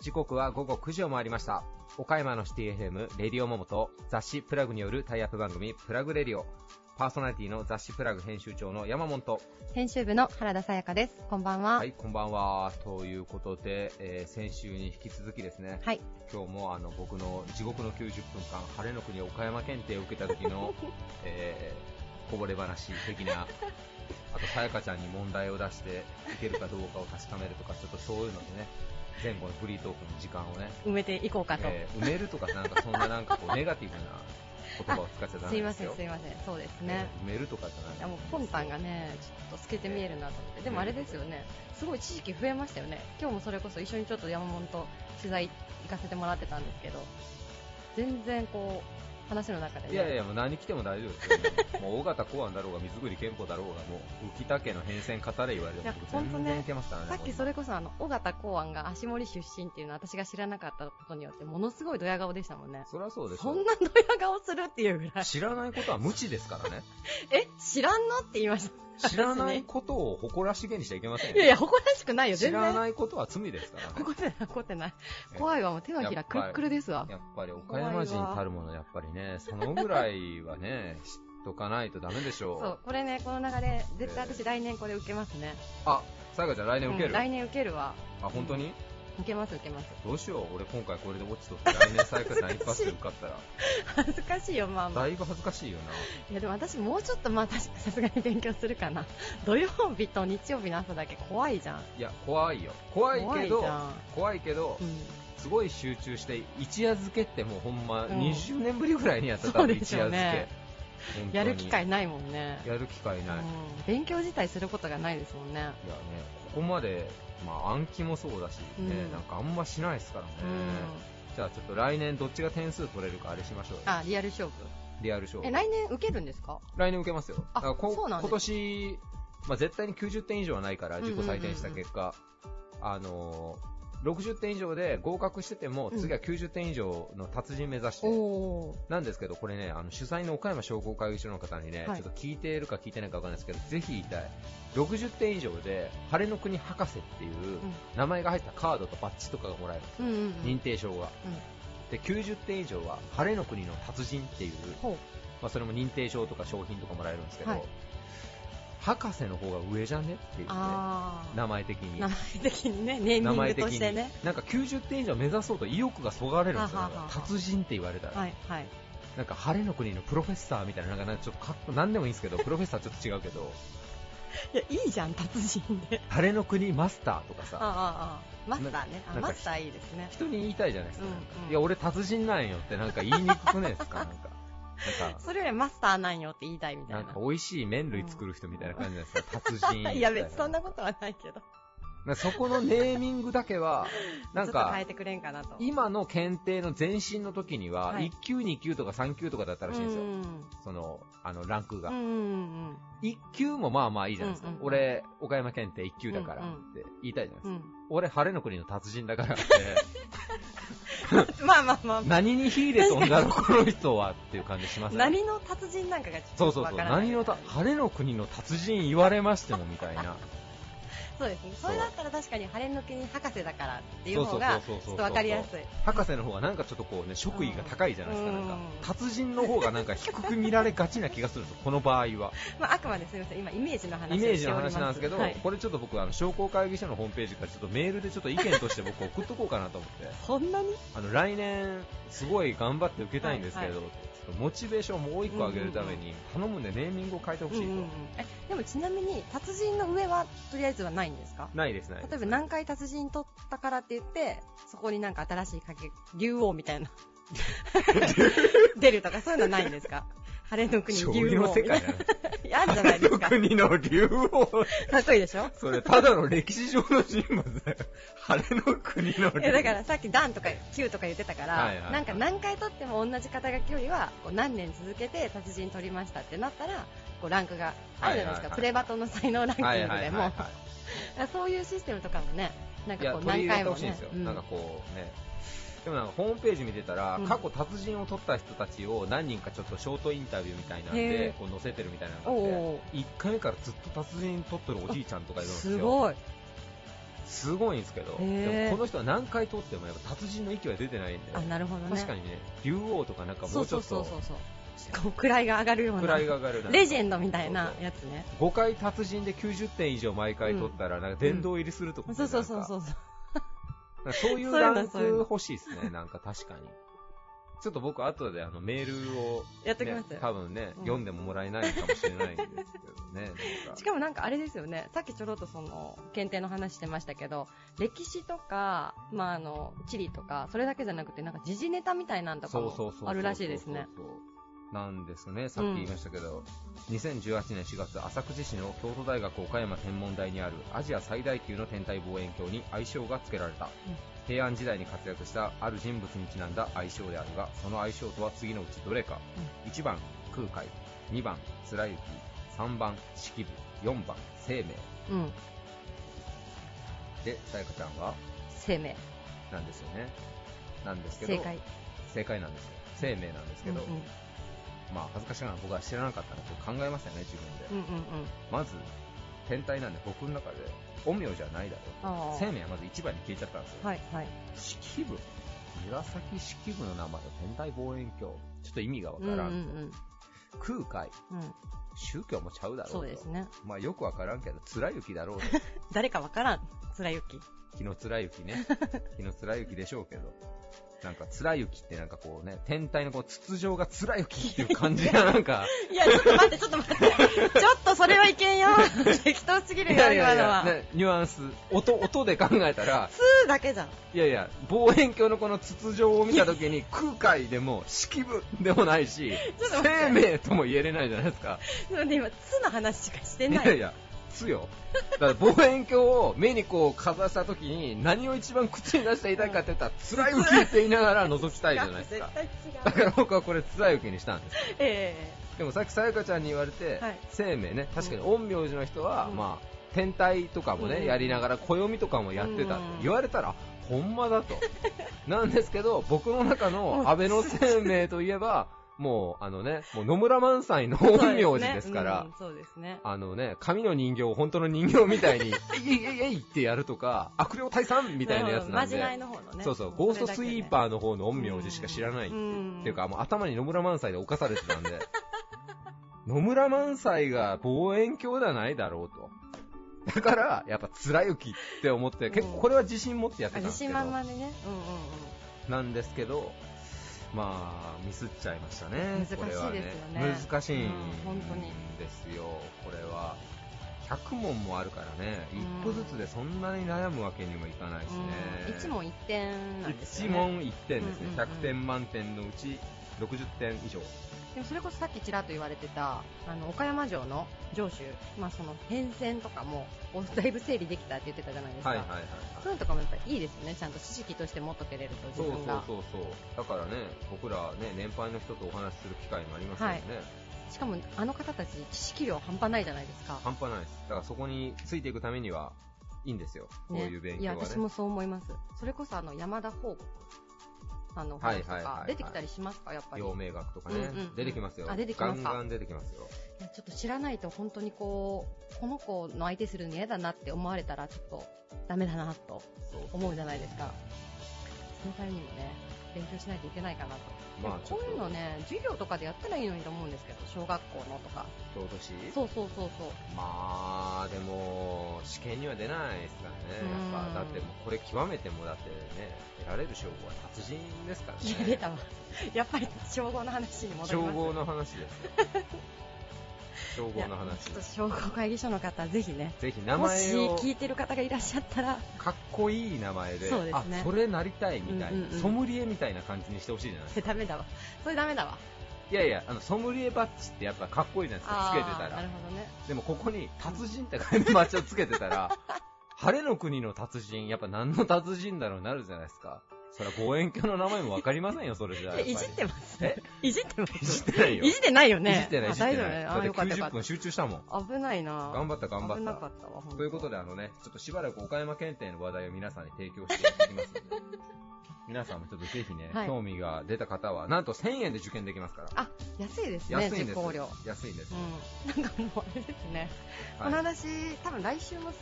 時刻は午後9時を回りました。岡山のシティ FM レディオモモと雑誌プラグによるタイアップ番組プラグレディオ。パーソナリティの雑誌プラグ編集長の山本。と編集部の原田さやかです。こんばんは。はいこんばんは。ということで、えー、先週に引き続きですね、はい、今日もあの僕の地獄の90分間晴れの国岡山検定を受けた時の、えー、こぼれ話的な。あとさやかちゃんに問題を出していけるかどうかを確かめるとかちょっとそういうのでね。前後のフリートークの時間をね。埋めていこうかと、えー、埋めるとかなんかそんななんかこうネガティブな言葉を使っちゃダメですよ。すいませんすいません。そうですね、えー、埋めるとかじゃないいやもう魂胆がねちょっと透けて見えるなと思って。でもあれですよね。すごい知識増えましたよね。今日もそれこそ一緒にちょっと山本と取材行かせてもらってたんですけど。全然こう話の中で、ね、いやいや、もう何来ても大丈夫ですよ、ね、もう尾形公安だろうが水栗健保だろうが、もう浮田家の変遷語れ言われても全然いけますからね。さっきそれこそあの尾形公安が足森出身っていうのは私が知らなかったことによってものすごいドヤ顔でしたもんね。そりゃそうですそんなドヤ顔するっていうぐらい。知らないことは無知ですからね。え、知らんのって言いました。知らないことを誇らしげにしちゃいけませんよ。いやいや、誇らしくないよ、全然。知らないことは罪ですからね。怒ってない、怒ってない。怖いわ、もう手のひらくるくるですわ。やっぱり岡山人たるもの、やっぱりね、そのぐらいはね、知っとかないとダメでしょう。そう、これね、この流れ、絶対私来年これ受けますね。あ、さやかちゃん来年受ける、うん、来年受けるわ。あ、本当に、受けます受けます。どうしよう。俺今回これで落ちとって来年最下位一発で受かったら。恥ずかしいよまあまあだいぶ恥ずかしいよな。いやでも私もうちょっとまあ さすがに勉強するかな。土曜日と日曜日の朝だけ怖いじゃん。いや怖いよ。怖いけど怖いけど、うん、すごい集中して一夜漬けってもうほんま20年ぶりぐらいにやってた、うん、一夜漬け。やる機会ないもんね。やる機会ない、うん、勉強自体することがないですもんね。いやねここまでまあ、暗記もそうだし、ね、うん、なんかあんましないですからね、うん、じゃあちょっと来年どっちが点数取れるかあれしましょうあリアル勝負？リアル勝負。え来年受けるんですか？来年受けますよ。あそうなん今年、まあ、絶対に90点以上はないから自己採点した結果、あのー60点以上で合格してても、次は90点以上の達人目指して、なんですけど、これね、あの主催の岡山商工会議所の方にね、はい、ちょっと聞いているか聞いてないかわかんないですけど、ぜひ言いたい。60点以上で、晴れの国博士っていう名前が入ったカードとバッジとかがもらえるんですよ。うんうんうん、認定証が。で、90点以上は、晴れの国の達人っていう、まあ、それも認定証とか商品とかもらえるんですけど、はい博士の方が上じゃね？って言って名前的に。名前的にねネーミングとしてね。なんか90点以上目指そうと意欲がそがれるんですよ、ね、達人って言われたら、はいはい、なんか晴れの国のプロフェッサーみたいななんかちょっとかっ何でもいいんですけど プロフェッサーちょっと違うけど。いやいいじゃん達人。で晴れの国マスターとかさ。ああマスターね。マスターいいですね。人に言いたいじゃないですか、うんうん、いや俺達人なんよってなんか言いにくくないですか？なんかなんか、それよりマスターなんよって言いたいみたいな。なんか美味しい麺類作る人みたいな感じじゃないですか、達人。いや別にそんなことはないけど。そこのネーミングだけは、なんか、変えてくれんかなと。今の検定の前身の時には、1級、2級とか3級とかだったらしいんですよ。その、あの、ランクが。1級もまあまあいいじゃないですか。俺、岡山検定1級だからって言いたいじゃないですか。俺、晴れの国の達人だからって。まあまあまあ、何に秀で飛んだろ、この人はっていう感じしますね。何の達人なんかがちょっとそうそうそう。何のた、晴れの国の達人言われましてもみたいな。そうですね。それだったら確かに晴れの国博士だからっていう方が、ちょっとわかりやすい。博士の方がなんかちょっとこうね、職位が高いじゃないですか。なんか、達人の方がなんか低く見られがちな気がするんですよ、この場合は。まあ、あくまですみません、今イメージの話イメージの話なんですけど、はい、これちょっと僕、あの、商工会議所のホームページからちょっとメールでちょっと意見として僕送っとこうかなと思って。そんなに？あの、来年、すごい頑張って受けたいんですけど、はいはいモチベーションをもう1個上げるために頼むんでネーミングを変えてほしいと、うんうんうん、えでもちなみに達人の上はとりあえずはないんですか？ないですない例えば何回達人取ったからって言ってそこになんか新しいかけ竜王みたいな。出るとかそういうのはないんですか？晴れの国竜王の世界なあるじゃないですか。晴れの国の竜王。かっこいいでしょ？それ、ただの歴史上の人物だよ。晴れの国の竜王。だからさっき段とか9とか言ってたから、はいはい、なんか何回取っても同じ肩書きよりは、こう何年続けて達人取りましたってなったら、こうランクがあるじゃないですか。プレバトの才能ランキングでも。そういうシステムとかもね、なんかこう何回もね。なんかこうね、でもなんかホームページ見てたら、うん、過去達人を取った人たちを何人かちょっとショートインタビューみたいなんでこう載せてるみたいなのがあって1回目からずっと達人取ってるおじいちゃんとかいるんですよ。すごい。すごいんですけど、でもこの人は何回取ってもやっぱ達人の域は出てないんで、あなるほど、ね、確かにね、竜王とかなんかもうちょっと、そうそうそうそう位が上がるような。位が上がるレジェンドみたいなやつね。5回達人で90点以上毎回取ったら、なんか殿堂入りするとか、うん、そうそうそうそうそういうランク欲しいですね、なんか確かに。ちょっと僕後であのメールを、ね、やっときます多分ね、うん、読んでももらえないかもしれないんですけどね。しかもなんかあれですよね、さっきちょろっとその、検定の話してましたけど、歴史とか、まああの、地理とか、それだけじゃなくて、なんか時事ネタみたいなんとかもあるらしいですね。なんですね、さっき言いましたけど、うん、2018年4月、浅口市の京都大学岡山天文台にあるアジア最大級の天体望遠鏡に愛称が付けられた。うん。平安時代に活躍したある人物にちなんだ愛称であるがその愛称とは次のうちどれか、うん、1番空海。2番貫之。3番式部。4番生命、うん、でさやかちゃんは？生命。なんですよね。なんですけど。正解。正解なんですよ。生命なんですけど、うんうん、まあ恥ずかしながら僕は知らなかったので考えましたよね自分で、うんうんうん、まず天体なんで僕の中で本名じゃないだろう生命はまず一番に消えちゃったんですよ、はいはい、式部紫式部の名前は天体望遠鏡。ちょっと意味がわからんと、うんうんうん、空海、うん、宗教もちゃうだろうと。そうですね。まあよくわからんけど貫之だろうと。誰かわからん。貫之日野貫之ね。日野貫之でしょうけどなんか、貫之ってなんかこうね、天体のこう筒状が貫之っていう感じが なんか。いや、ちょっと待って、ちょっと待って。ちょっとそれはいけんよ。適当すぎるよ、今のは。ね、ニュアンス。音、音で考えたら。2だけじゃん。いやいや、望遠鏡のこの筒状を見たときに、空海でも、式部でもないし、生命とも言えれないじゃないですか。なんで今、つの話しかしてない。いやいや、つよ。だから望遠鏡を目にこうかざしたときに何を一番口に出していたいかって言ったら、つらゆきって言いながら覗きたいじゃないですか。だから僕はこれつらゆきにしたんです。えー、でもさっきさやかちゃんに言われて、はい、生命ね、確かに陰陽師の人は、うん、まあ、天体とかもね、うん、やりながら暦とかもやってたって。言われたら、ほんまだと。なんですけど、僕の中の安倍の生命といえば、もう、あのね、もう野村萬斎の本名字ですから、そうですね。あのね、紙の人形を本当の人形みたいに、えいえいえいってやるとか、悪霊退散みたいなやつなんで、まじの方のね。そうそう、ゴーストスイーパーの方の陰陽字しか知らないっていうか、もう頭に野村萬斎で侵されてたんで、野村萬斎が望遠鏡ではないだろうと。だから、やっぱ、貫之って思って、結構これは自信持ってやってたんですけど。自信満々でね。うんうんうん。なんですけど、まあ、ミスっちゃいましたね。難しいですよね。ね難しいんですよ、これは。100問もあるからね、1個ずつでそんなに悩むわけにもいかないしね。1問1点なんですね。1問1点ですね。100点満点のうち60点以上。でもそれこそさっきちらっと言われてたあの岡山城の城主、まあ、その変遷とかもだいぶ整理できたって言ってたじゃないですか、はいはいはいはい、そういうのとかもやっぱりいいですよね。ちゃんと知識として持っとけれると自分がそうそうそう。だからね僕らね年配の人とお話しする機会もありますよね、はい。しかもあの方たち知識量半端ないじゃないですか。半端ないです。だからそこについていくためにはいいんですよ、こういう勉強は、ね、いや私もそう思います。それこそあの山田報告あの本とか出てきたりしますか、やっぱり。陽明学とかね、うんうん、出てきますよ。あ、出てきますか？ガンガン出てきますよ。ちょっと知らないと本当にこう、この子の相手するの嫌だなって思われたらちょっとダメだなと思うじゃないですか。そのためにもね、勉強しないといけないかなと。まあ、こういうのね、授業とかでやったらいいのにと思うんですけど、小学校のとか。そうそうそうそう。まあ、でも、試験には出ないですからね。やっぱ、だってもうこれ極めてもだってね、得られる称号は達人ですからね。いや、出たわ。やっぱり称号の話に戻ります。称号の話です。称号の話。ちょっと称号会議所の方、ぜひね。ぜひ名前を。もし聞いてる方がいらっしゃったら。かっこいい名前で。そうですね。あ、それなりたいみたいな、うんうんうん、ソムリエみたいな感じにしてほしいじゃないですか。ダメだわ。それダメだわ。いやいや、あの、ソムリエバッジってやっぱかっこいいじゃないですか、つけてたら。なるほどね。でもここに達人って書いてバッジをつけてたら、晴れの国の達人、やっぱ何の達人だろうなるじゃないですか。それは望遠鏡の名前もわかりませんよ、それじゃあ。いじってますえ？いじってますいじってないよ。いじってないよね。いじってない、いじってない。大丈夫ね。あ、よかったよか90っ分集中したもん。た。危ないな頑張った頑張った危なかったわ、とということで、あのね、ちょっとしばらく岡山県警の話題を皆さんに提供していきますので、皆さんもちょっとぜひね、はい興味が出た方は、なんと1000円で受験できますから。あ、安いですね、安いんです。安いんです。うん。なんかもうあれですね。はいこの話、多分来週も続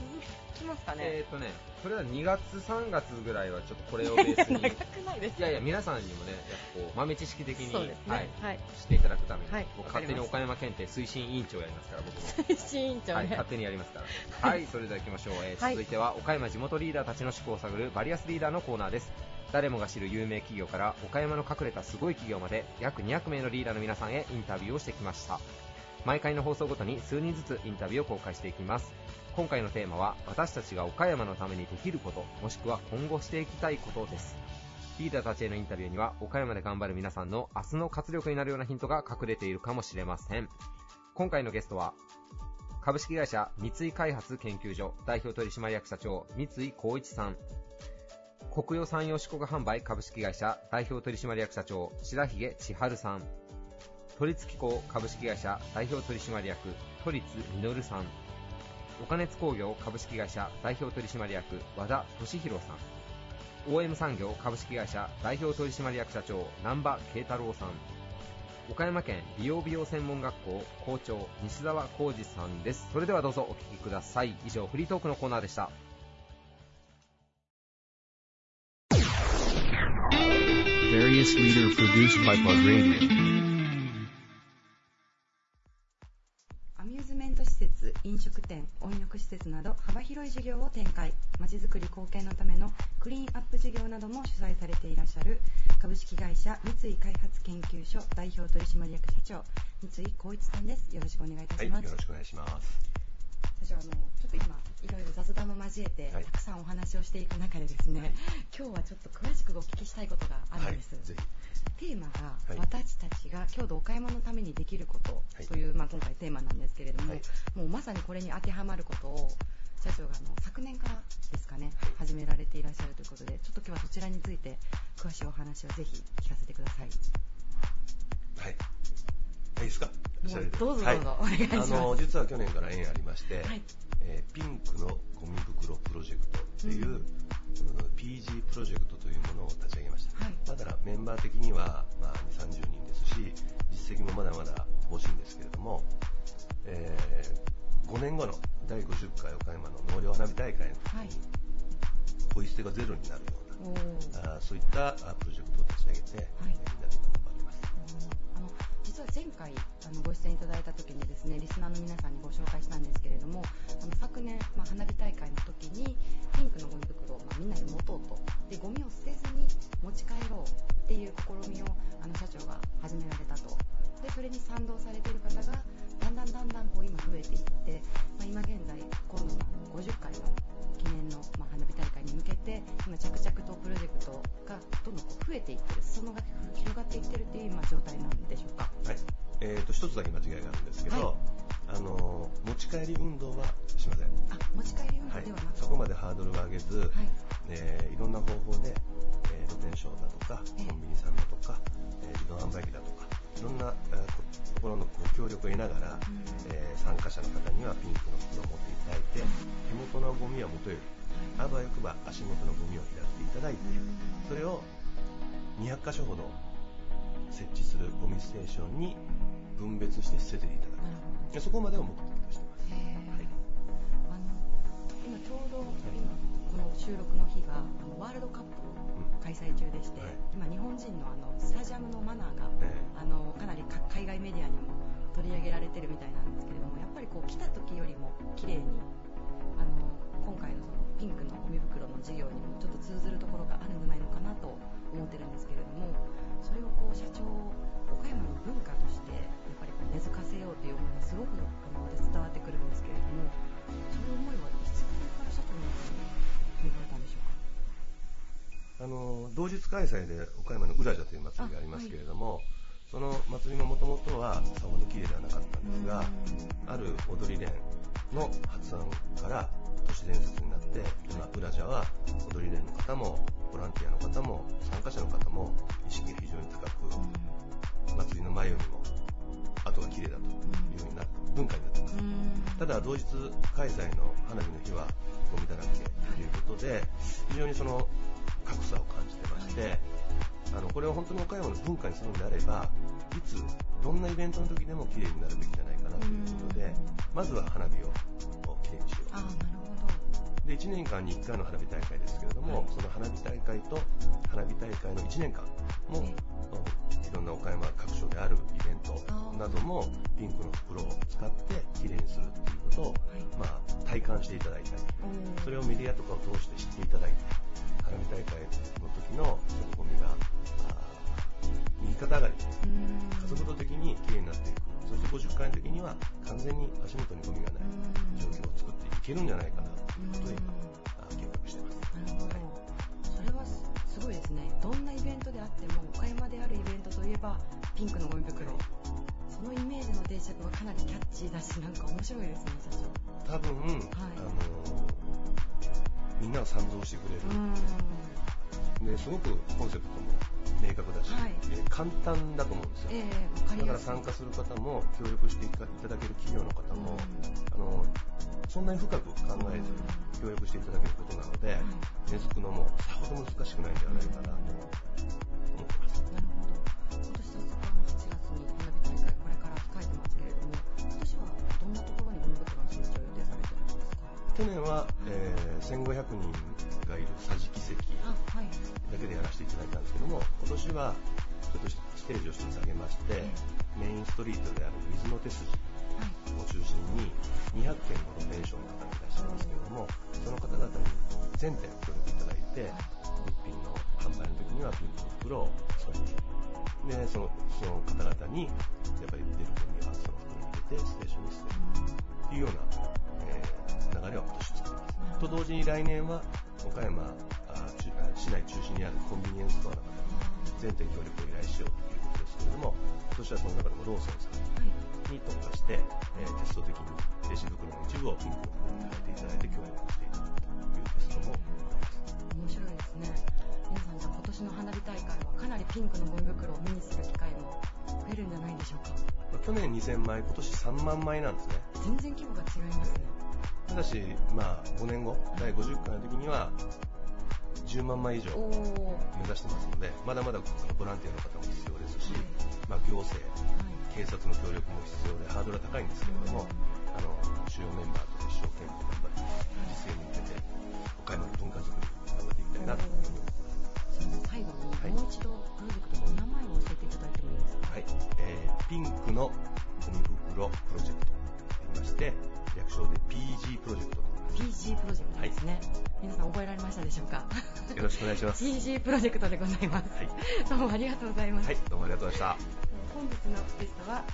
きますかね。えーっとね、それは2月、3月ぐらいはちょっとこれをベースに、長くないですいやいや、皆さんにもね、やっぱこう、豆知識的に、そうですはいね。はい。していただくために、はい勝手に岡山県警推進委員長やりますから、僕も。推進委員長はい、ね。勝手にやりますから。はい、それでは行きましょう。えーはい続いては、岡山地元リーダーたちの思考を探るバリアスリーダーのコーナーです。誰もが知る有名企業から、岡山の隠れたすごい企業まで、約200名のリーダーの皆さんへインタビューをしてきました。毎回の放送ごとに数人ずつインタビューを公開していきます。今回のテーマは、私たちが岡山のためにできること、もしくは今後していきたいことです。リーダーたちへのインタビューには、岡山で頑張る皆さんの明日の活力になるようなヒントが隠れているかもしれません。今回のゲストは、株式会社三井開発研究所代表取締役社長三井光一さん国用産業四国販売株式会社代表取締役社長白髭千春さん都立機構株式会社代表取締役都立実さん岡熱工業株式会社代表取締役和田俊弘さん。OM 産業株式会社代表取締役社長南波慶太郎さん。岡山県美容美容専門学校校長西澤浩二さんです。それではどうぞお聞きください。以上フリートークのコーナーでした。飲食店、温浴施設など幅広い事業を展開、まちづくり貢献のためのクリーンアップ事業なども主催されていらっしゃる株式会社三井開発研究所代表取締役社長、三井光一さんです。よろしくお願いいた、します。よろしくお願いします。社長あのちょっと今いろいろ雑談も交えて、はいたくさんお話をしていく中でですね、今日はちょっと詳しくお聞きしたいことがあるんです。はい、ぜテーマが、はい私たちが郷土岡山のためにできることはいという、まあ、今回テーマなんですけれども、はいもうまさにこれに当てはまることを社長があの昨年からですかね、始められていらっしゃるということでちょっと今日はそちらについて詳しいお話をぜひ聞かせてください。ひ。はい。はい、いいですか？どうぞどうぞ、はい。お願いします。あの、実は去年から縁ありまして、はい。えーピンクのゴミ袋プロジェクトという、うん。うん PG プロジェクトというものを立ち上げました。はい。だからメンバー的には、まあ、2、30人ですし、実績もまだまだ欲しいんですけれども、え5年後の第50回岡山の納涼花火大会の時に、はい。ポイ捨てがゼロになるような、あーそういったあプロジェクトを立ち上げて、はい。えーみんなで今頑張。あの実は前回あのご出演いただいた時にですねリスナーの皆さんにご紹介したんですけれどもあの昨年、まあ、花火大会の時にピンクのゴミ袋を、まあ、みんなで持とうと。でゴミを捨てずに持ち帰ろうっていう試みをあの社長が始められたと。でそれに賛同されている方がだんだんだんだんこう今増えていって、まあ、今現在今度のあの50回の記念の、まあ、花火大会に向けて今着々とプロジェクトがどんどん増えていってる。裾野が広がっていってるっていう今状態なんでしょうかはい。えーと、一つだけ間違いがあるんですけど、あの、持ち帰り運動はしません。あ持ち帰り運動はいではなく、そこまでハードルを上げず、はいえーいろんな方法で、えー露天商だとか、コンビニさんだとか、えー自動販売機だとか、いろんな、えーこところのご協力を得ながら、うんえー参加者の方にはピンクの袋を持っていただいて、手元のゴミは元より、あばよくば足元のゴミを拾っていただいて、それを200箇所ほど設置するゴミステーションに分別して捨てていただく。でそこまでを目的としてます。はい。あの今ちょうど今この収録の日があのワールドカップ開催中でして、はい。今日本人のあのスタジアムのマナーがえ。あのかなりか海外メディアにも取り上げられてるみたいなんですけれどもやっぱりこう来た時よりも綺麗にあの今回のそのピンクのゴミ袋の事業にもちょっと通ずるところがあるんじゃないのかなと思ってるんですけれどもそれをこう社長岡山の文化としてやっぱりこう根付かせようという思いがすごくあの伝わってくるんですけれどもそういう思いはいつ頃から社長の中に芽生えたんでしょうか？あの同日開催で岡山の浦社という祭りがありますけれども、その祭りももともとはさほど綺麗ではなかったんですが、ある踊り連の発案から都市伝説になって今ブラジャーは踊り連の方もボランティアの方も参加者の方も意識が非常に高く、祭りの前よりも後が綺麗だというようにな文化になってます。ただ同日開催の花火の日はゴミだらけということで非常にその格差を感じてましてこれを本当に岡山の文化にするのであればいつどんなイベントの時でも綺麗になるべきじゃないかなということでまずは花火を綺麗にしよう。あなるほど。で1年間に1回の花火大会ですけれども、はい、その花火大会と花火大会の1年間も、いろんな岡山各所であるイベントなどもピンクの袋を使ってきれいにするっていうことを、はい、まあ、体感していただいたり、それをメディアとかを通して知っていただいて花火大会の時のそのゴミが右肩上がり加速度的にきれいになっていく。そして50回の時には完全に足元にゴミがない状況を作っていけるんじゃないかなという計画してます。なるほど、はい。それはすごいですね。どんなイベントであっても岡山であるイベントといえばピンクのゴミ袋。そのイメージの定着はかなりキャッチーだしなんか面白いですね社長。多分、はい、あのみんなが賛同してくれる。ですごくコンセプトも明確だし、はい、簡単だと思うんですよ、えー、だから参加する方も協力していただける企業の方も、あのそんなに深く考えず協力していただけることなので、根付くのもさほど難しくないんではないかなと思ってます。なるほど。今年早速あの8月に花火大会これから控えてますけれども、今年はどんなところにゴミ袋の設置を予定されてるんですか去年は、えー、1500人がいる桟敷席だけでやらせていただいたんですけども、今年はちょっとステージを1つ上げまして、メインストリートである水の手筋を中心に200件のローションの方がいらっしゃいますけれども、その方々に全店協力いただいて、物品の販売の時にはピンクの袋を添えて、で、その、その方々に、やっぱり出るゴミはその袋に入れてステーションに捨てるというような、えー、流れを今年作ります。と同時に来年は、岡山市内中心にあるコンビニエンスストアの方に全店協力を依頼しようということですけれども、今年はその中でもローソンさんに特化して、えー、テスト的にレジ袋の一部をピンクの袋に変えていただいて協力をしていただくというテストも面白いですね。皆さんじゃあ今年の花火大会はかなりピンクのゴミ袋を目にする機会も増えるんじゃないでしょうか？去年2000枚、今年3万枚なんですね。全然規模が違いますね。ただし、まあ、5年後、第50回の時には、10万枚以上目指してますので、まだまだボランティアの方も必要ですし、まあ、行政、警察の協力も必要で、ハードルは高いんですけれども、あの主要メンバーと一生懸命頑張って、実現に向けて、岡山の文化づくり、頑張っていきたいなと思います。最後に、もう一度、プロジェクトのお名前を教えていただいてもいいですか？はい、えー、ピンクのゴミ袋プロジェクトと言いまして、略称で PG プロジェクト PG プロジェクトですね、はい、皆さん覚えられましたでしょうか？よろしくお願いします。PG プロジェクトでございます、はい、どうもありがとうございます。はいどうもありがとうございました。本日のゲストは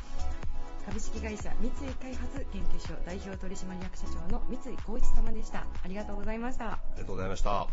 株式会社三井開発研究所代表取締役社長の三井光一様でした。ありがとうございました。ありがとうございました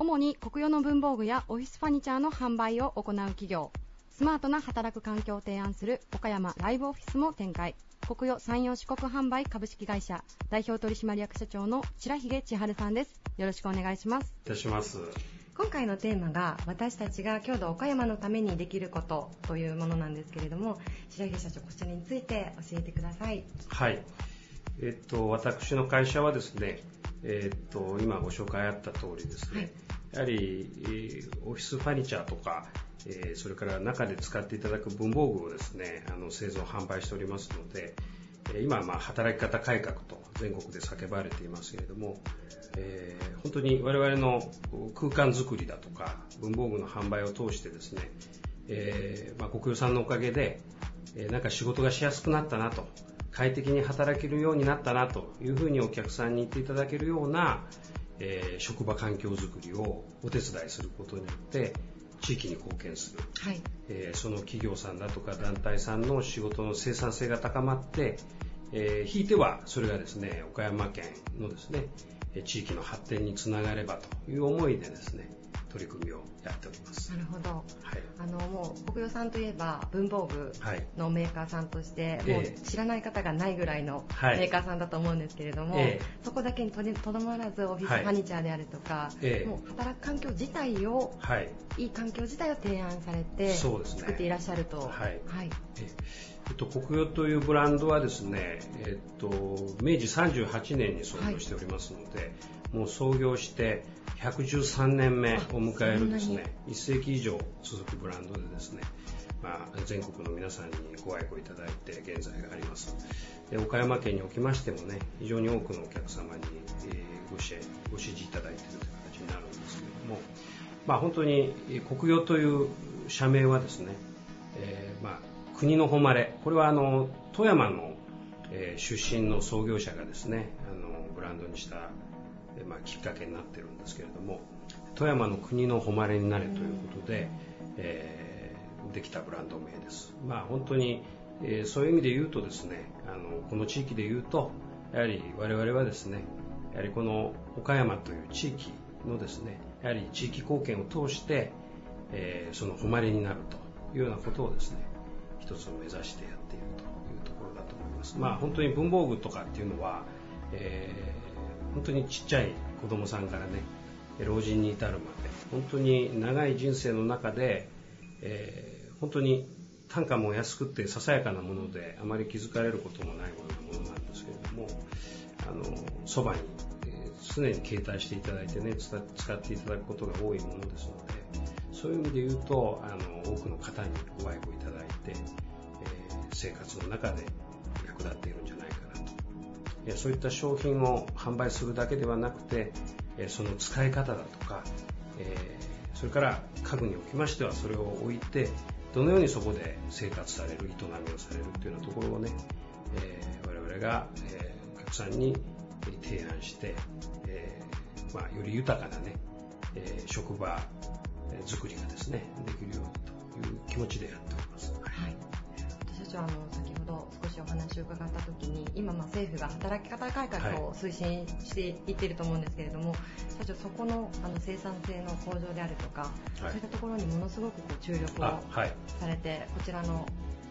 主に国用の文房具やオフィスファニチャーの販売を行う企業。スマートな働く環境を提案する岡山ライブオフィスも展開。国用山陽四国販売株式会社。代表取締役社長の白髭千春さんです。よろしくお願いします。いたします。今回のテーマが私たちが郷土岡山のためにできることというものなんですけれども白髭社長こちらについて教えてください。はい。えっと私の会社はですねえっと今ご紹介あった通りですね、はい。やはりオフィスファニチャーとか、えそれから中で使っていただく文房具をですねあの製造販売しておりますので今まあ働き方改革と全国で叫ばれていますけれども、えー、本当に我々の空間づくりだとか文房具の販売を通してですね、えー、まあ、国用さんのおかげで、えー、なんか仕事がしやすくなったなと快適に働けるようになったなというふうにお客さんに言っていただけるような、えー、職場環境づくりをお手伝いすることによって地域に貢献する、はい、えー、その企業さんだとか団体さんの仕事の生産性が高まって、えー、ひいてはそれがですね岡山県のですね、地域の発展につながればという思いでですね取り組みをやっております。なるほど、はい、あのもう国用さんといえば文房具のメーカーさんとして、はい、もう知らない方がないぐらいのメーカーさんだと思うんですけれども、はい、そこだけにとどまらずオフィスファニチャーであるとか、もう働く環境自体を、い、い環境自体を提案されて、作っていらっしゃると。はい、はい。えっと、国用というブランドはですね、えっと、明治38年に創業しておりますので、もう創業して113年目を迎えるですね1世紀以上続くブランドでですね、まあ、全国の皆さんにご愛顧いただいて現在があります。で岡山県におきましてもね非常に多くのお客様に、えー、ご支援ご支持いただいているという形になるんですけれども、まあ、本当に国用という社名はですね、えー、まあ、国の誉れこれはあの富山の、えー、出身の創業者がですねあのブランドにしたまあ、きっかけになってるんですけれども富山の国の誉れになれということで、えー、できたブランド名です、まあ、本当に、えー、そういう意味で言うとですねあのこの地域で言うとやはり我々はですねやはりこの岡山という地域のですねやはり地域貢献を通して、えー、その誉れになるというようなことをですね一つを目指してやっているというところだと思います。まあ本当に文房具とかっていうのは、え本当にちっちゃい子供さんからね老人に至るまで本当に長い人生の中で、えー、本当に単価も安くてささやかなものであまり気づかれることもないようなものなんですけれどもあのそばに、えー、常に携帯していただいてね使っていただくことが多いものですのでそういう意味で言うとあの多くの方にご愛顧いただいて、えー、生活の中で役立っているんじゃないかそういった商品を販売するだけではなくてその使い方だとかそれから家具におきましてはそれを置いてどのようにそこで生活される営みをされるというようなところをね我々がお客さんに提案してま、より豊かなね職場作りがですねできるようにという気持ちでやっております。はい、社長あの先少しお話を伺った時に今ま政府が働き方改革を推進していっていると思うんですけれども、はい、社長そこのあの生産性の向上であるとか、はい、そういったところにものすごくこう注力をされて、こちらの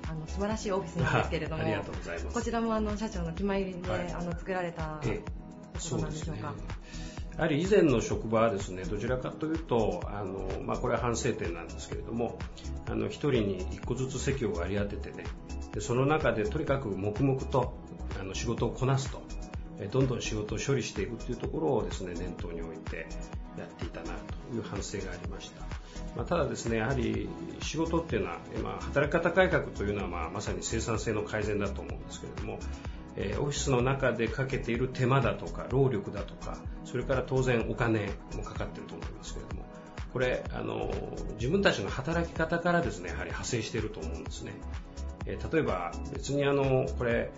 あの素晴らしいオフィスなんですけれども、こちらもあの社長の決まりで、はい、あの作られたことなんでしょうか。やはり以前の職場はですねどちらかというとあの、まあ、これは反省点なんですけれどもあの1人に1個ずつ席を割り当ててねでその中でとにかく黙々とあの仕事をこなすと。どんどん仕事を処理していくというところをですね念頭に置いてやっていたなという反省がありました、まあ、ただですねやはり仕事っていうのは、まあ、働き方改革というのは、まあ、まさに生産性の改善だと思うんですけれどもえオフィスの中でかけている手間だとか労力だとかそれから当然お金もかかっていると思いますけれどもこれあの自分たちの働き方からですねやはり派生していると思うんですね。え例えば別にあのこれ、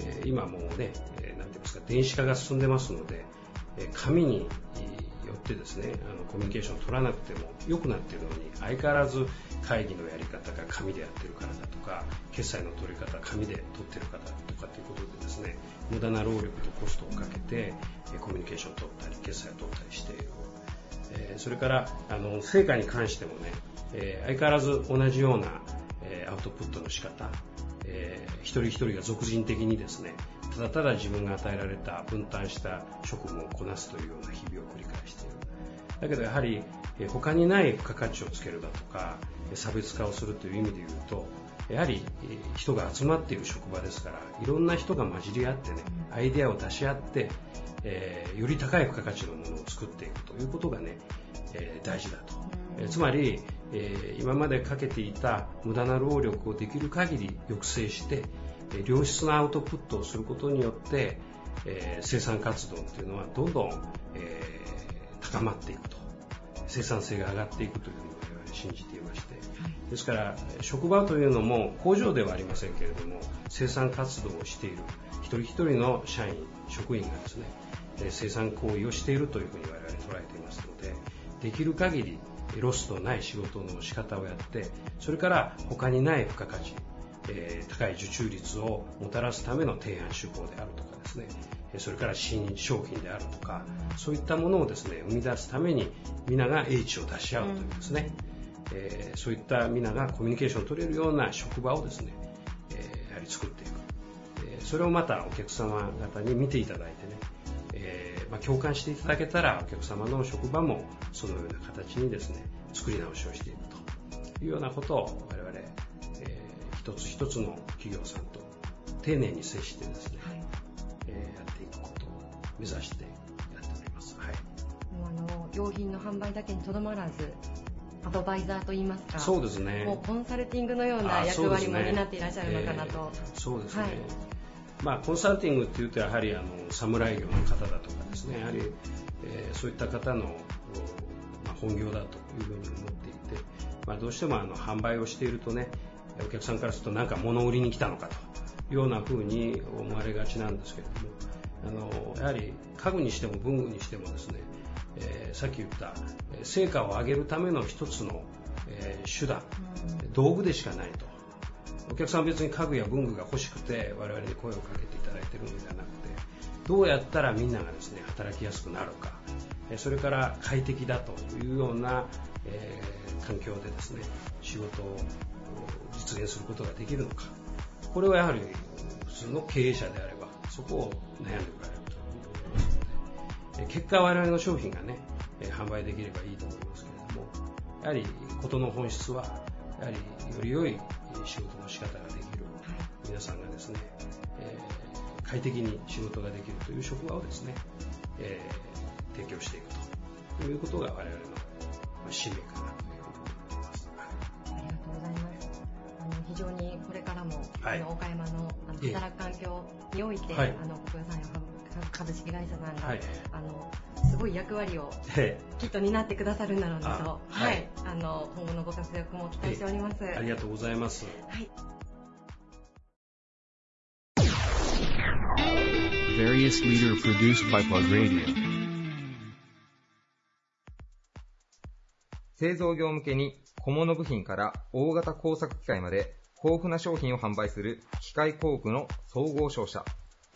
え今もうね、えー、て言いますか電子化が進んでますので、え紙によってですねあのコミュニケーションを取らなくても良くなっているのに相変わらず会議のやり方が紙でやってるからだとか決済の取り方紙で取ってる方とかということでですね無駄な労力とコストをかけてえコミュニケーションを取ったり決済を取ったりしているそれからあの成果に関してもねえ相変わらず同じようなえアウトプットの仕方、えー、一人一人が俗人的にですねただただ自分が与えられた分担した職務をこなすというような日々を繰り返している。だけどやはり他にない付加価値をつけるだとか差別化をするという意味で言うとやはり人が集まっている職場ですからいろんな人が混じり合ってねアイデアを出し合って、えー、より高い付加価値のものを作っていくということがね、えー、大事だと、え、つまりえー、今までかけていた無駄な労力をできる限り抑制して、えー、良質なアウトプットをすることによって、えー、生産活動というのはどんどん、え高まっていくと。生産性が上がっていくというふうに我々信じていまして。ですから職場というのも工場ではありませんけれども生産活動をしている一人一人の社員職員がですね生産行為をしているというふうに我々捉えていますのでできる限りロスのない仕事の仕方をやってそれから他にない付加価値、えー、高い受注率をもたらすための提案手法であるとかですね。それから新商品であるとかそういったものをですね生み出すために皆が英知を出し合うというですね、えー、そういった皆がコミュニケーションを取れるような職場をですね、えー、やはり作っていく、え、それをまたお客様方に見ていただい、まあ、共感していただけたらお客様の職場もそのような形にですね作り直しをしていくというようなことを我々、えー、一つ一つの企業さんと丁寧に接してですね、はい、えー、やっていくことを目指してやっております。はい、もうあの用品の販売だけにとどまらずアドバイザーといいますか、そうですね。もうコンサルティングのような役割も担っていらっしゃるのかなと。そうですね。はい、まあコンサルティングっていうとやはりあの侍業の方だとかですね、やはり、えー、そういった方の、まあ、本業だというふうに思っていて、まあどうしてもあの販売をしているとね、お客さんからするとなんか物売りに来たのかというようなふうに思われがちなんですけれども、あのやはり家具にしても文具にしてもですね、えー、さっき言った成果を上げるための一つの、えー、手段、道具でしかないと。お客さんは別に家具や文具が欲しくて我々に声をかけていただいているのではなくて、どうやったらみんながですね、働きやすくなるか、それから快適だというような、えー、環境でですね、仕事を実現することができるのか。これはやはり普通の経営者であれば、そこを悩んでおられると思いますので、結果我々の商品がね、販売できればいいと思いますけれども、やはり事の本質は、やはりより良い仕事の仕方ができる、皆さんがですね、えー、快適に仕事ができるという職場をですね、えー、提供していくと。いうことが我々の使命かなというふうに思っています。ありがとうございます。あの非常にこれからも、はい、岡山のあの働く環境において、はい、あの国分さんや株式会社さんが、はい、あのすごい役割をきっと担ってくださるんだろうなと、はい、あの今後のご活躍も期待しております。ありがとうございます。はい。Various leader produced by Plug Radio. 製造業向けに小物部品から大型工作機械まで豊富な商品を販売する機械工具の総合商社。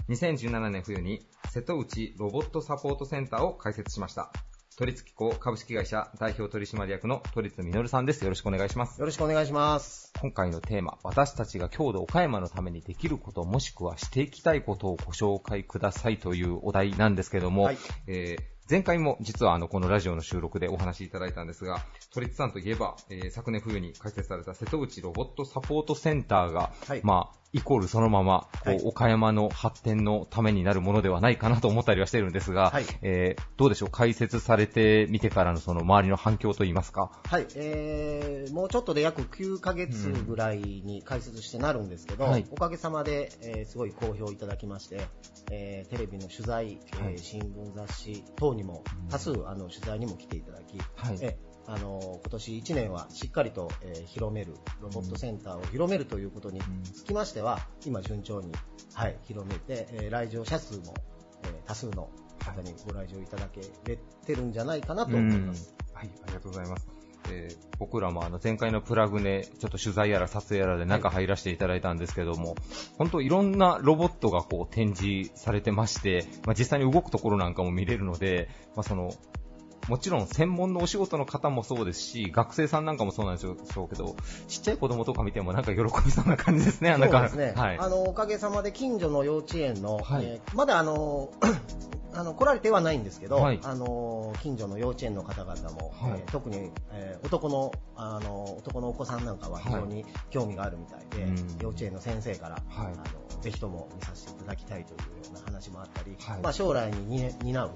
2017年冬に瀬戸内ロボットサポートセンターを開設しました。都立機構株式会社代表取締役の都立実さんです。よろしくお願いします。よろしくお願いします。今回のテーマ、私たちが郷土岡山のためにできること、もしくはしていきたいことをご紹介くださいというお題なんですけども、はい、えー前回も実はあのこのラジオの収録でお話しいただいたんですが、都立さんといえば、えー、昨年冬に開設された瀬戸内ロボットサポートセンターが、はい、まあ、イコールそのまま、こう、はい、岡山の発展のためになるものではないかなと思ったりはしてるんですが、はい、えー、どうでしょう、開設されてみてからのその周りの反響といいますか？はい、えー、もうちょっとで約9ヶ月ぐらいに開設してなるんですけど、うんはい、おかげさまで、えー、すごい好評いただきまして、えー、テレビの取材、えー、新聞雑誌等にも多数、あの取材にも来ていただき、はい、えあの今年1年はしっかりと、えー、広めるロボットセンターを広めるということにつきましては、今順調に、はい、広めて、えー、来場者数も、えー、多数の方にご来場いただけれてるんじゃないかなと思います。はい、ありがとうございます。えー、僕らもあの前回のプラグね、ちょっと取材やら撮影やらで中入らせていただいたんですけども、はい、本当いろんなロボットがこう展示されてまして、まあ、実際に動くところなんかも見れるので、まあ、そのもちろん専門のお仕事の方もそうですし、学生さんなんかもそうなんでしょうけど、ちっちゃい子供とか見てもなんか喜びそうな感じですね、そうですね。はい、あの、おかげさまで近所の幼稚園の、はい、えー、まだあの、あの来られてはないんですけど、はい、あの近所の幼稚園の方々も、はい、えー、特に、えー、男のあの男のお子さんなんかは非常に興味があるみたいで、はい、幼稚園の先生から、あのぜひとも見させていただきたいというような話もあったり、まあ、将来に担う、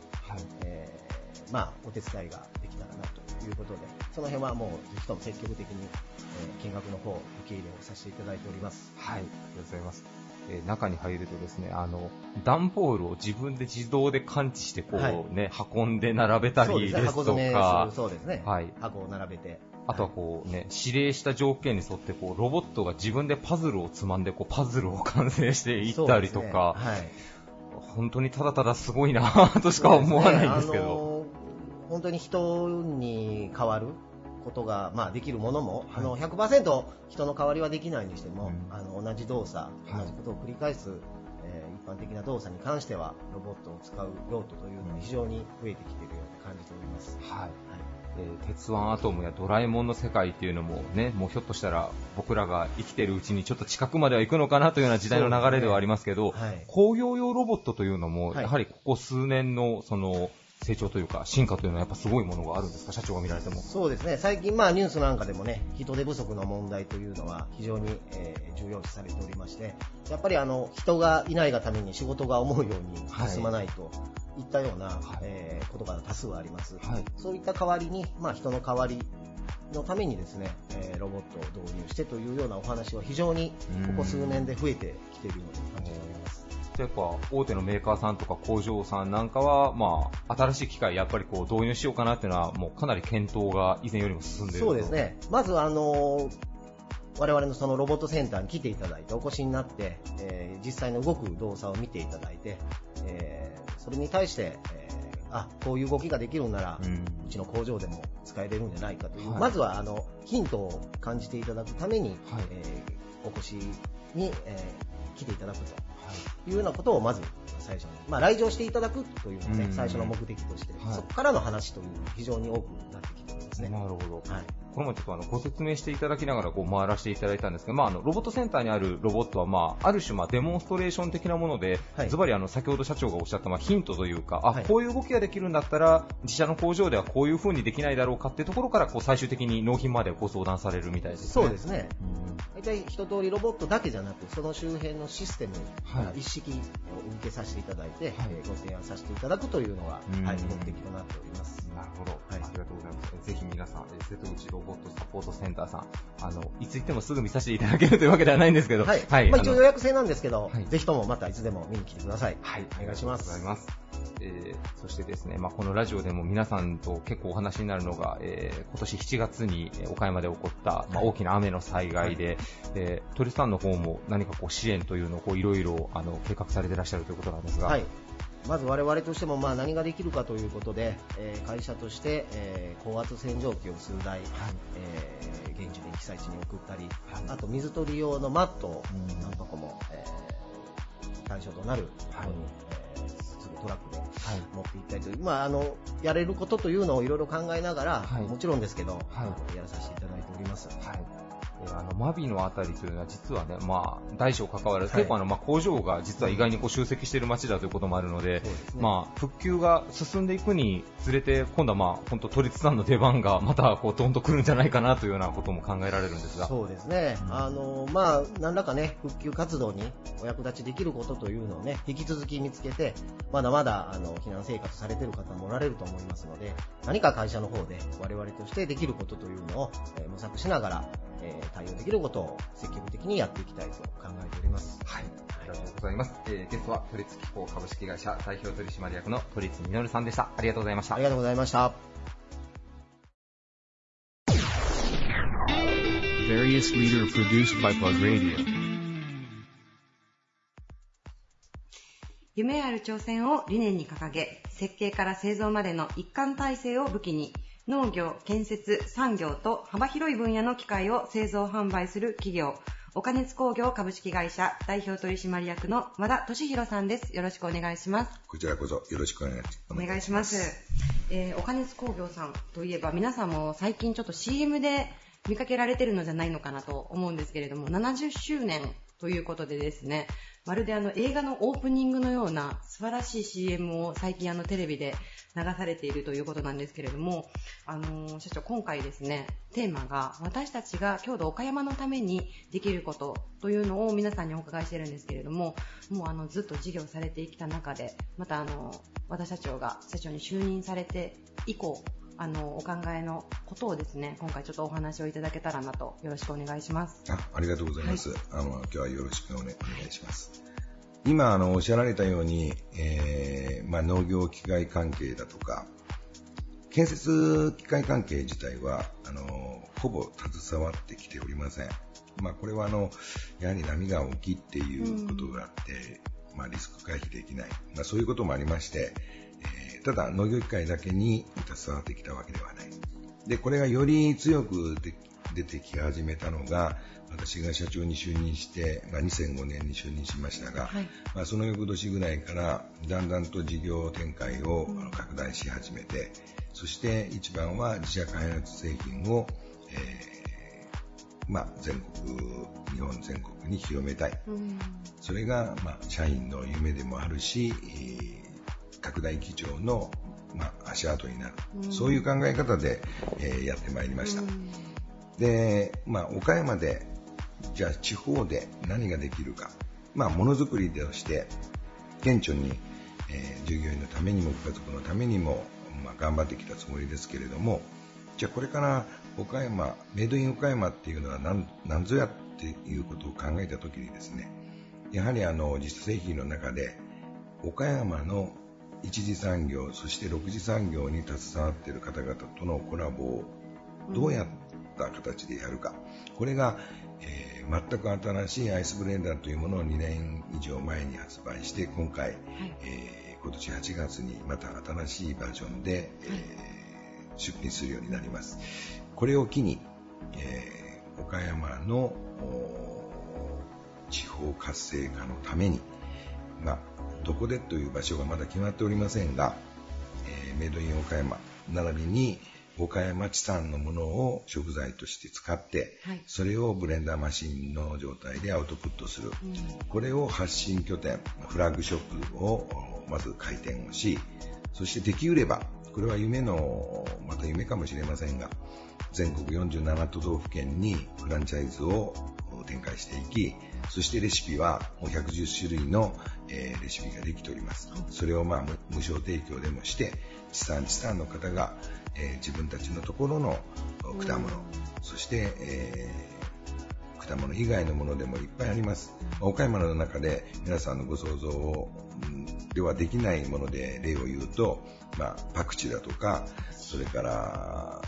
えーまあ、お手伝いができたらなということで、その辺はもう、ぜひとも積極的に、えー、見学の方、受け入れをさせていただいております。はい、ありがとうございます。えー、中に入るとですね、あの、段ボールを自分で自動で感知して、こうね、はい、運んで並べたりですとか、そうですね、はい、箱を並べて。あとはこうね、指令した条件に沿ってこうロボットが自分でパズルをつまんでこうパズルを完成していったりとか、ねはい、本当にただただすごいなとしか思わないんですけど。本当に人に変わることが、まあ、できるものも、はい、あの100%人の代わりはできないにしても、うん、あの同じ動作、同じことを繰り返す、えー、般的な動作に関してはロボットを使う用途というのは非常に増えてきているように感じております。はい、はい。えー、鉄腕アトムやドラえもんの世界っていうのもね、もうひょっとしたら僕らが生きてるうちにちょっと近くまでは行くのかなというような時代の流れではありますけど、ねはい、工業用ロボットというのも、やはりここ数年のその成長というか進化というのはやっぱすごいものがあるんですか、社長が見られても。そうですね、最近、まあ、ニュースなんかでもね、人手不足の問題というのは非常に、えー、重要視されておりまして、やっぱりあの人がいないがために仕事が思うように進まないと。いったような、はい、えー、ことが多数あります、はい、そういった代わりに、まあ、人の代わりのためにですね、えー、ロボットを導入してというようなお話は非常にここ数年で増えてきているように感じております。やっぱ大手のメーカーさんとか工場さんなんかは、まあ、新しい機械やっぱりこう導入しようかなっていうのはもうかなり検討が以前よりも進んでいるそうですね。まずあの我々のそのロボットセンターに来ていただいてお越しになって、えー、実際の動く動作を見ていただいて、えー、それに対して、えー、あこういう動きができるんなら、うん、うちの工場でも使えれるんじゃないかという、はい、まずはあのヒントを感じていただくために、はい、えー、お越しに、えー、来ていただくというようなことをまず最初に、まあ、来場していただくというのが、ね、最初の目的として、はい、そこからの話というのが非常に多くなってきてるんですね。なるほど。はい。この前ちょっとあのご説明していただきながらこう回らせていただいたんですが、まあ、あのロボットセンターにあるロボットは、まあ、ある種まあデモンストレーション的なもので、ズバリあの先ほど社長がおっしゃったまあヒントというか、あ、こういう動きができるんだったら自社の工場ではこういう風にできないだろうかっていうところからこう最終的に納品までご相談されるみたいですね。そうですね。大体一通りロボットだけじゃなくその周辺のシステム一式受けさせていただいて、はい、ご提案させていただくというのが、はい、目的となっております。なるほど。はい、ありがとうございます。ぜひ皆さん、瀬戸内ロボットサポートセンターさん、あの、いつ行ってもすぐ見させていただける というわけではないんですけど、はい。はい、まあ、一応予約制なんですけど、はい、ぜひともまたいつでも見に来てください。はい。お願いします。ありがとうございます。えー、そしてですね、まあ、このラジオでも皆さんと結構お話になるのが、えー、今年7月に岡山で起こった、まあ、大きな雨の災害で、はい、えー、鳥さんの方も何かこう支援というのをいろいろ計画されていらっしゃるということなんですが、はい、まず我々としてもまあ何ができるかということで、えー、会社として、えー、高圧洗浄機を数台、はい、えー、現地で被災地に送ったり、はい、あと水取り用のマットを何箱も、えー、対象となるはい、えー、トラックで持っていったりという、まあ、あのやれることというのをいろいろ考えながら、もちろんですけど、やらさせていただいております。はいあの、マビのあたりというのは実はね、まあ、大小関わらず、結構あの、まあ、工場が実は意外にこう集積している街だということもあるので、でね、まあ、復旧が進んでいくにつれて、今度はまあ、本当都立さんの出番がまたこう、どんと来るんじゃないかなというようなことも考えられるんですが。そうですね。うん、あの、まあ、何らかね、復旧活動にお役立ちできることというのをね、引き続き見つけて、まだまだ、あの、避難生活されている方もおられると思いますので、何か会社の方で我々としてできることというのを、えー、模索しながら、えー、対応できることを積極的にやっていきたいと考えております。はい。ありがとうございます。えー、ゲストは都立機構株式会社代表取締役の都立実さんでした。ありがとうございました。ありがとうございました。夢ある挑戦を理念に掲げ、設計から製造までの一貫体制を武器に、農業、建設、産業と幅広い分野の機械を製造販売する企業、岡熱工業株式会社代表取締役の和田俊弘さんです。よろしくお願いします。こちらこそよろしくお願いします。お願いします。えー、岡熱工業さんといえば皆さんも最近ちょっと CM で見かけられてるのじゃないのかなと思うんですけれども、70周年ということでですね、まるであの映画のオープニングのような素晴らしい CM を最近あのテレビで流されているということなんですけれども、あの社長今回ですね、テーマが私たちが郷土岡山のためにできることというのを皆さんにお伺いしてるんですけれども、もうあのずっと事業されてきた中で、またあの和田社長が社長に就任されて以降、あのお考えのことをですね今回ちょっとお話をいただけたらなとよろしくお願いします。あありがとうございます、はい、あの今日はよろしくお,、ね、お願いします。今あのおっしゃられたように、えーまあ、農業機械関係だとか建設機械関係自体はあのほぼ携わってきておりません、まあ、これはあのやはり波が大きいっていうことがあって、うん、まあ、リスク回避できない、まあ、そういうこともありましてただ農業機械だけに携わってきたわけではない。で、これがより強くで出てき始めたのが、私が社長に就任して、まあ、2005年に就任しましたが、はい、まあ、その翌年ぐらいからだんだんと事業展開を拡大し始めて、そして一番は自社開発製品を、えー、まあ、全国、日本全国に広めたい。それが、まあ、社員の夢でもあるし、拡大基調の、まあ、足跡になる。そういう考え方で、えー、やってまいりました。で、まあ、岡山でじゃあ地方で何ができるか。まあ、ものづくりとして、顕著に、えー、従業員のためにもご家族のためにも、まあ、頑張ってきたつもりですけれども、じゃあこれから岡山、メイドイン岡山っていうのは何何ぞやっていうことを考えたときにですね、やはりあの実製品の中で岡山の一次産業、そして六次産業に携わっている方々とのコラボをどうやった形でやるか。これがえー、全く新しいアイスブレンダーというものを2年以上前に発売して、今回、はい、えー、今年8月にまた新しいバージョンで、えー、出品するようになります。これを機に、えー、岡山の地方活性化のために、まあ、どこでという場所がまだ決まっておりませんが、えー、メイドイン岡山並びに、岡山地産のものを食材として使って、はい、それをブレンダーマシンの状態でアウトプットする、うん、これを発信拠点フラッグショップをまず開店をしそしてできうればこれは夢のまた夢かもしれませんが全国47都道府県にフランチャイズを展開していきそしてレシピはもう110種類の、えー、レシピができております。それをまあ無償提供でもして地産地産の方がえー、自分たちのところの果物、そして、えー、果物以外のものでもいっぱいあります。岡山の中で皆さんのご想像を、ではできないもので例を言うと、まあ、パクチーだとか、それから、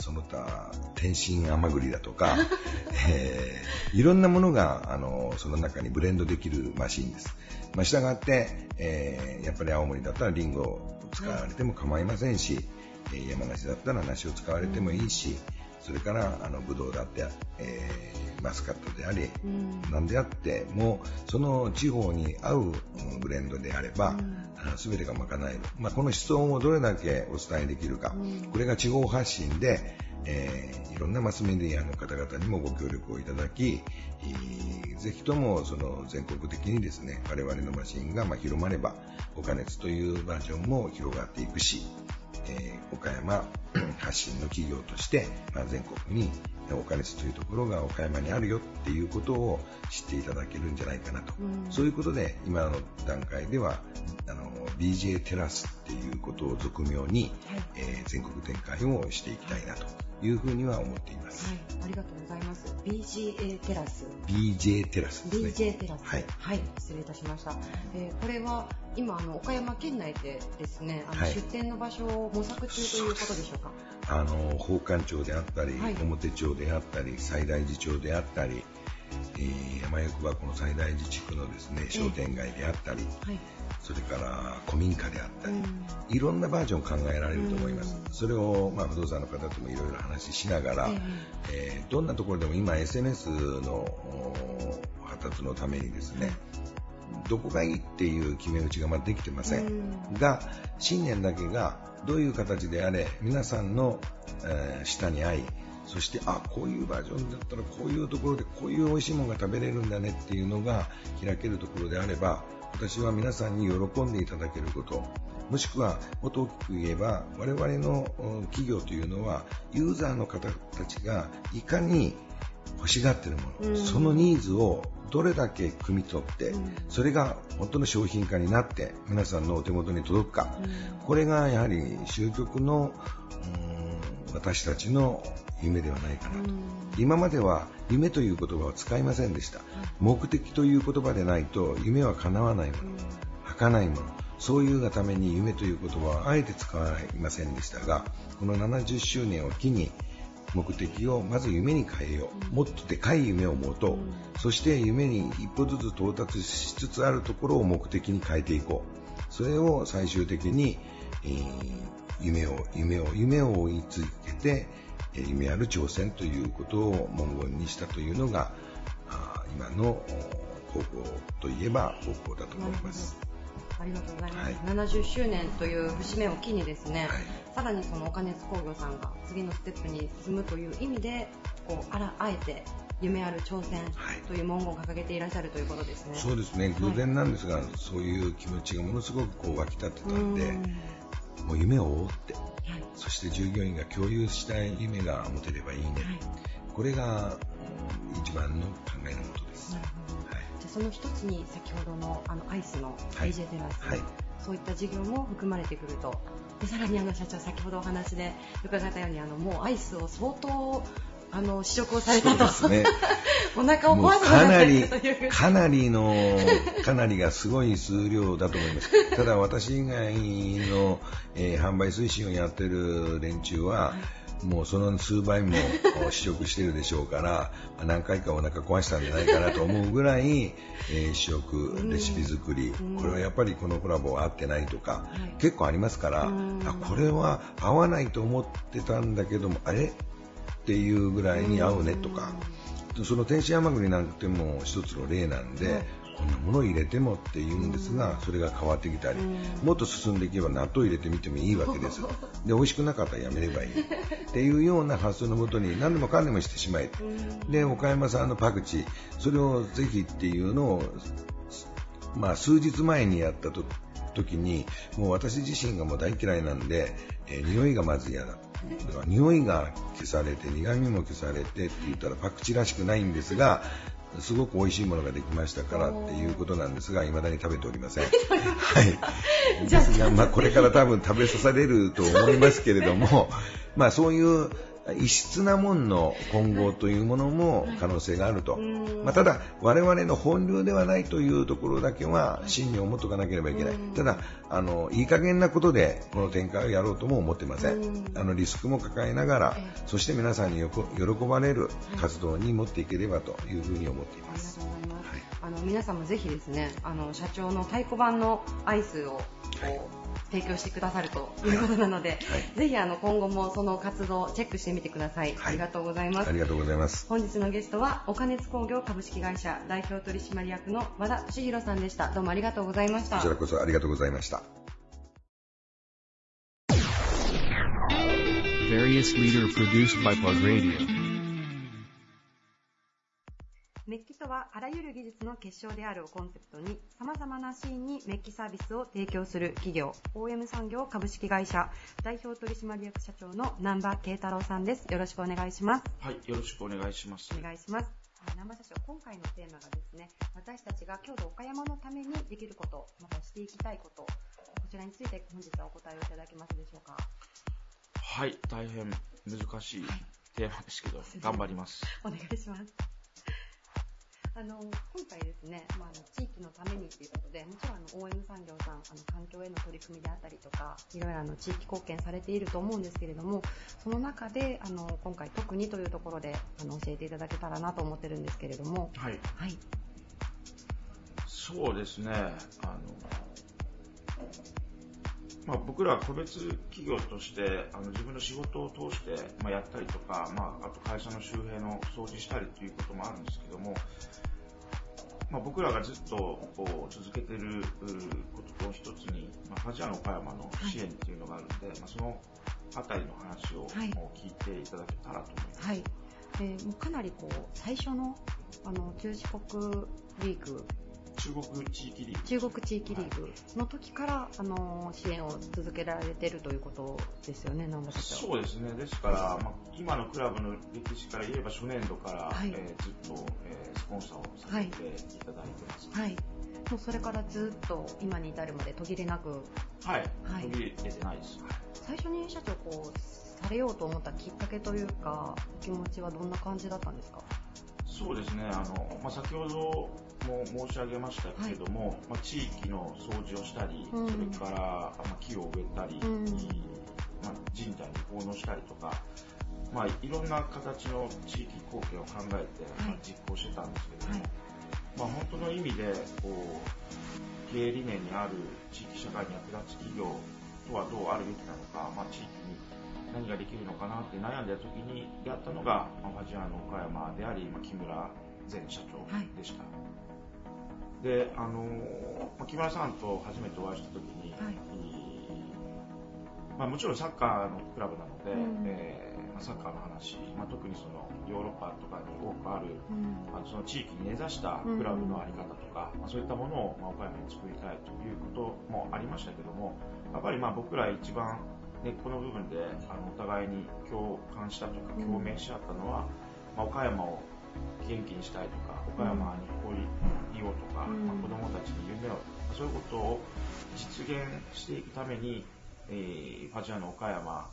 その他、天津甘栗だとか、えー、いろんなものが、あの、その中にブレンドできるマシンです。まあ、従って、えー、やっぱり青森だったらリンゴを使われても構いませんし、え山梨だったら梨を使われてもいいし、それからあのブドウだって、えー、マスカットであり、うん、何であってもその地方に合うブレンドであれば、うん、全てが賄える、まあ、この思想をどれだけお伝えできるか、うん、これが地方発信で、えー、いろんなマスメディアの方々にもご協力をいただき、えー、ぜひともその全国的にですね我々のマシンがま広まれば岡熱というバージョンも広がっていくしえー、岡山発信の企業として、まあ、全国に岡熱というところが岡山にあるよっていうことを知っていただけるんじゃないかなと、うん、そういうことで今の段階ではあの BJ テラスっていうことを俗名に、はい、えー、全国展開をしていきたいなというふうには思っています。はい、ありがとうございます。BGA テラス。BJ テラスですね。BJ テラス。はい。はい、失礼いたしました。えー、これは今あの岡山県内でですね、あの、出店の場所を模索中ということでしょうか？あの宝冠町であったり、はい、表町であったり、西大寺町であったり。えー、山横はこの西大寺地区のですね商店街であったり、はい、それから古民家であったり、いろんなバージョン考えられると思います。それを、まあ、不動産の方ともいろいろ話しながら、えー、どんなところでも今 SNS の発達のためにですね、どこがいいっていう決め打ちがまだできてません。が、信念だけがどういう形であれ、皆さんの、えー、下に合い、そして、あ、こういうバージョンだったらこういうところでこういう美味しいものが食べれるんだねっていうのが開けるところであれば、私は皆さんに喜んでいただけること、もしくはもっと大きく言えば我々の企業というのはユーザーの方たちがいかに欲しがっているもの、うん、そのニーズをどれだけ汲み取って、うん、それが本当の商品化になって皆さんのお手元に届くか、うん、これがやはり終局の私たちの夢ではないかなと。今までは夢という言葉を使いませんでした。目的という言葉でないと夢は叶わないもの、儚いもの、そういうがために夢という言葉はあえて使いませんでしたが、この70周年を機に目的をまず夢に変えよう。もっとでかい夢を持とう。そして夢に一歩ずつ到達しつつあるところを目的に変えていこう。それを最終的に、えー、夢を、夢を、夢を追い続けて、夢ある挑戦ということを文言にしたというのが、今の高校といえば高校だと思います。ありがとうございます、はい、70周年という節目を機にですね、はい、さらにその岡熱工業さんが次のステップに進むという意味でこうあらあえて夢ある挑戦という文言を掲げていらっしゃるということですね。そうですね。偶然なんですが、はい、そういう気持ちがものすごくこう湧き立ってたんでもう夢を追って、そして従業員が共有したい夢が持てればいいね、これが一番の考えのもとです。その一つに先ほどのあのアイスの AJ テラス、はい、そういった事業も含まれてくると。でさらにあの社長先ほどお話で伺ったようにあのもうアイスを相当あの試食をされたと、ね、お腹を壊すかなりかなりのかなりがすごい数量だと思います。ただ私以外の、えー、販売推進をやってる連中は、はい。もうその数倍も試食してるでしょうから何回かお腹壊したんじゃないかなと思うぐらい、えー、試食レシピ作り、これはやっぱりこのコラボ合ってないとか、結構ありますから、あこれは合わないと思ってたんだけどもあれ？っていうぐらいに合うねとか、その天津甘栗なんても一つの例なんで、こんなものを入れてもって言うんですが、それが変わってきたり、もっと進んでいけば納豆入れてみてもいいわけです。で、美味しくなかったらやめればいい。っていうような発想のもとに何でもかんでもしてしまえ。で、岡山さんのパクチー、それをぜひっていうのを、まあ、数日前にやったと時に、もう私自身がもう大嫌いなんで、えー、匂いがまず嫌だ。匂いが消されて苦味も消されてって言ったらパクチーらしくないんですがすごく美味しいものができましたからっていうことなんですが、未だに食べておりません。はい。ですが、まあ、これから多分食べさせれると思いますけれども、まあ、そういう異質なもんの混合というものも可能性があると、まあ、ただ、我々の本流ではないというところだけは真に思っておかなければいけない、ただあの、いい加減なことでこの展開をやろうとも思ってません、あのリスクも抱えながら、そして皆さんに喜ばれる活動に持っていければというふうに思っています。あの皆さんもぜひですねあの社長の太鼓判のアイスを提供してくださるということなので、はい、ぜひあの今後もその活動をチェックしてみてください、はい、ありがとうございます。ありがとうございます。本日のゲストは岡熱工業株式会社代表取締役の和田俊弘さんでした。どうもありがとうございました。こちらこそありがとうございましたメッキとはあらゆる技術の結晶であるをコンセプトに様々なシーンにメッキサービスを提供する企業 OM 産業株式会社代表取締役社長の南波慶太郎さんです。よろしくお願いします。はいよろしくお願いします。お願いします。南波社長今回のテーマがですね私たちが郷土岡山のためにできることまたしていきたいことこちらについて本日はお答えをいただけますでしょうか？はい大変難しいテーマですけど、頑張ります。お願いしますあの、今回ですね、まあ、あの地域のためにということで、もちろんあの OM 産業さん、あの環境への取り組みであったりとか、いろいろあの地域貢献されていると思うんですけれども、その中で、あの、今回特にというところで、あの、教えていただけたらなと思ってるんですけれども。はい。はい。そうですね、あの、まあ、僕らは個別企業としてあの自分の仕事を通して、まあ、やったりとか、まあ、あと会社の周辺の掃除したりということもあるんですけども、まあ、僕らがずっとこう続けていることの一つに、まあ、ファジアの岡山の支援っていうのがあるので、はい、まあ、そのあたりの話を聞いていただけたらと思います。はい、えー、もうかなりこう最初のあの中四国リーグ中国地域リーグ。中国地域リーグの時から、はい、あの支援を続けられているということですよね、南波社長。そうですね。ですから、まあ、今のクラブの歴史から言えば初年度から、はい、えー、ずっと、えー、スポンサーをさせていただいてます。はい。もうそれからずっと今に至るまで途切れなく。はい。はい、途切れてないです。最初に社長こうされようと思ったきっかけというか気持ちはどんな感じだったんですか？そうですねあの、まあ、先ほども申し上げましたけれども、はい、まあ、地域の掃除をしたり、うん、それから、まあ、木を植えたり、うん、まあ、神社に奉納したりとか、まあ、いろんな形の地域貢献を考えて、まあ、実行してたんですけども、はい、まあ、本当の意味でこう経営理念にある地域社会に役立つ企業とはどうあるべきなのか、まあ、地域に何ができるのかなって悩んでた時に出会ったのが、まあ、ファジアーノ岡山であり、まあ、木村前社長でした。はい、で、あのまあ、木村さんと初めてお会いした時に、はい、まあ、もちろんサッカーのクラブなので、うん、えー、まあ、サッカーの話、まあ、特にそのヨーロッパとかに多くある、うん、まあ、その地域に根ざしたクラブの在り方とか、うん、まあ、そういったものを、まあ、岡山に作りたいということもありましたけどもやっぱりまあ僕ら一番根っこの部分であのお互いに共感したとか共鳴し合ったのは、まあ、岡山を元気にしたいとか岡山に誇りをとか、まあ、子どもたちに夢をそういうことを実現していくためにえー、ファジアの岡山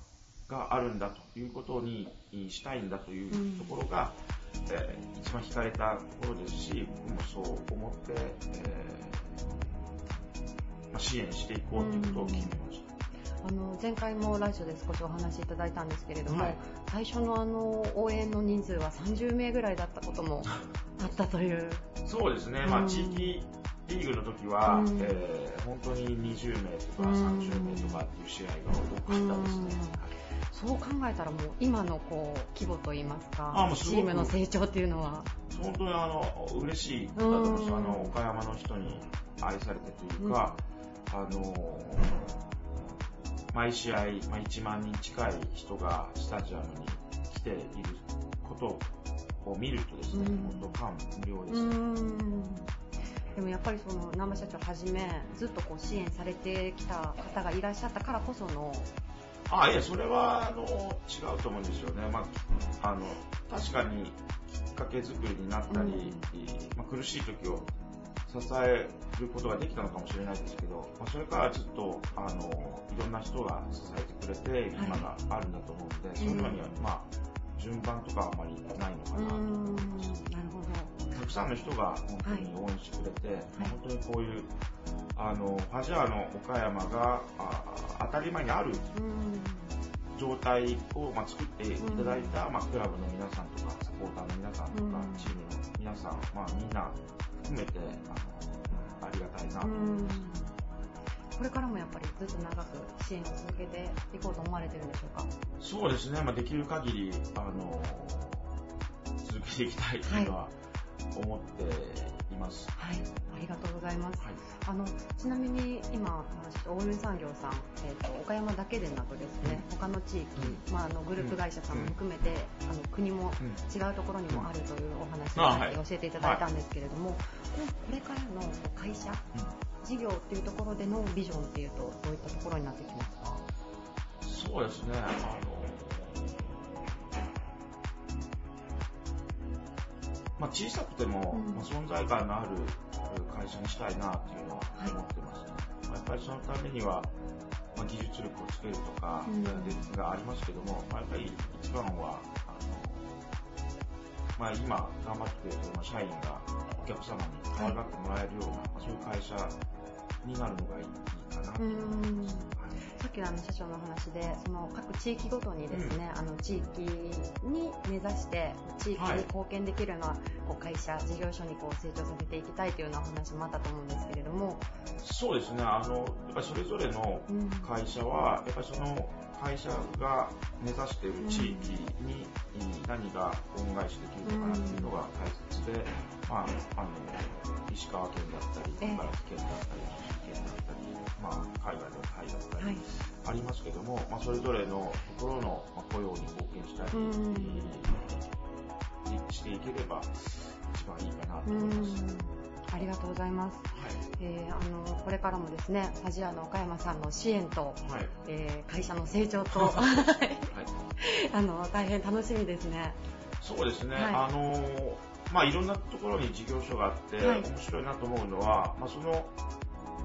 があるんだということにしたいんだというところが、うん、えー、一番惹かれたところですし僕もそう思って、えー、まあ、支援していこうということを決めました。あの前回もラジオで少しお話しいただいたんですけれども、はい、最初のあの応援の人数は30名ぐらいだったこともあったという。そうですね、まあ、地域リーグの時は、うん、えー、本当に20名とか30名とかっていう試合が多かったですね。そう考えたらもう今のこう規模といいますか、あチームの成長っていうのは。本当にあの嬉しいだと思います。あの岡山の人に愛されてというか、うん、あの毎試合、まあ、1万人近い人がスタジアムに来ていることを見るとですね、うん、本当感無量です。でもやっぱりその南波社長はじめずっとこう支援されてきた方がいらっしゃったからこそのあいやそれはあの違うと思うんですよね、まあ、あの確かにきっかけ作りになったり、うん、まあ、苦しい時を支えることができたのかもしれないですけど、まあ、それからずっとあのいろんな人が支えてくれて今があるんだと思うので、はい、そういうのには、まあ、順番とかはあまりないのかなと。思います。なるほど。くさんの人が本当に応援してくれて、はい、本当にこういうあのファジャーの岡山が当たり前にある状態を、まあ、作っていただいた、まあ、クラブの皆さん。とかサポーターの皆さんとか、チームの皆さん、まあ、みんな含めてあのありがたいなと思います。これからもやっぱりずっと長く支援を続けていこうと思われてるんでしょうか？そうですね、まあ、できる限りあの続けていきたいというのは、はい思っています。はい、ありがとうございます。はい、あのちなみに今大梅産業さん、えっ、ー、と岡山だけでなくですね、うん、他の地域、うん、まああのグループ会社さんも含めて、うん、あの国も違うところにもあるというお話を教えていただいたんですけれども、はい、これからの会社、事業っていうところでのビジョンっていうとどういったところになってきますか？そうですね。あのまあ、小さくても、うん、まあ、存在感のある会社にしたいなっていうのは思ってます、ね、はい、やっぱりそのためには、まあ、技術力をつけるとか、うん、がありますけども、まあ、やっぱり一番はあの、まあ、今頑張っている社員がお客様に可愛がってもらえるような、はい、まあ、そういう会社になるのがいいかなと思います。さっきのあの社長の話でその各地域ごとにですね、うん、あの地域に目指して地域に貢献できるような、はい、こう会社事業所にこう成長させていきたいというようなお話もあったと思うんですけれども。そうですね。あのやっぱりそれぞれの会社は、やっぱりその会社が目指している地域に何が恩返しできるのかなっていうのが大切で、まあ、あの石川県だったり茨城県だったり栃木県だったり、まあ、海外のタイだったりありますけども、はい、まあ、それぞれのところの雇用に貢献したり、していければ一番いいかなと思います。ありがとうございます。はい、えー、あのこれからもですね、ファジアの岡山さんの支援と、はい、えー、会社の成長と、はい、あの大変楽しみですね。そうですね。あのまあいろんなところに事業所があって、面白いなと思うのは、まあその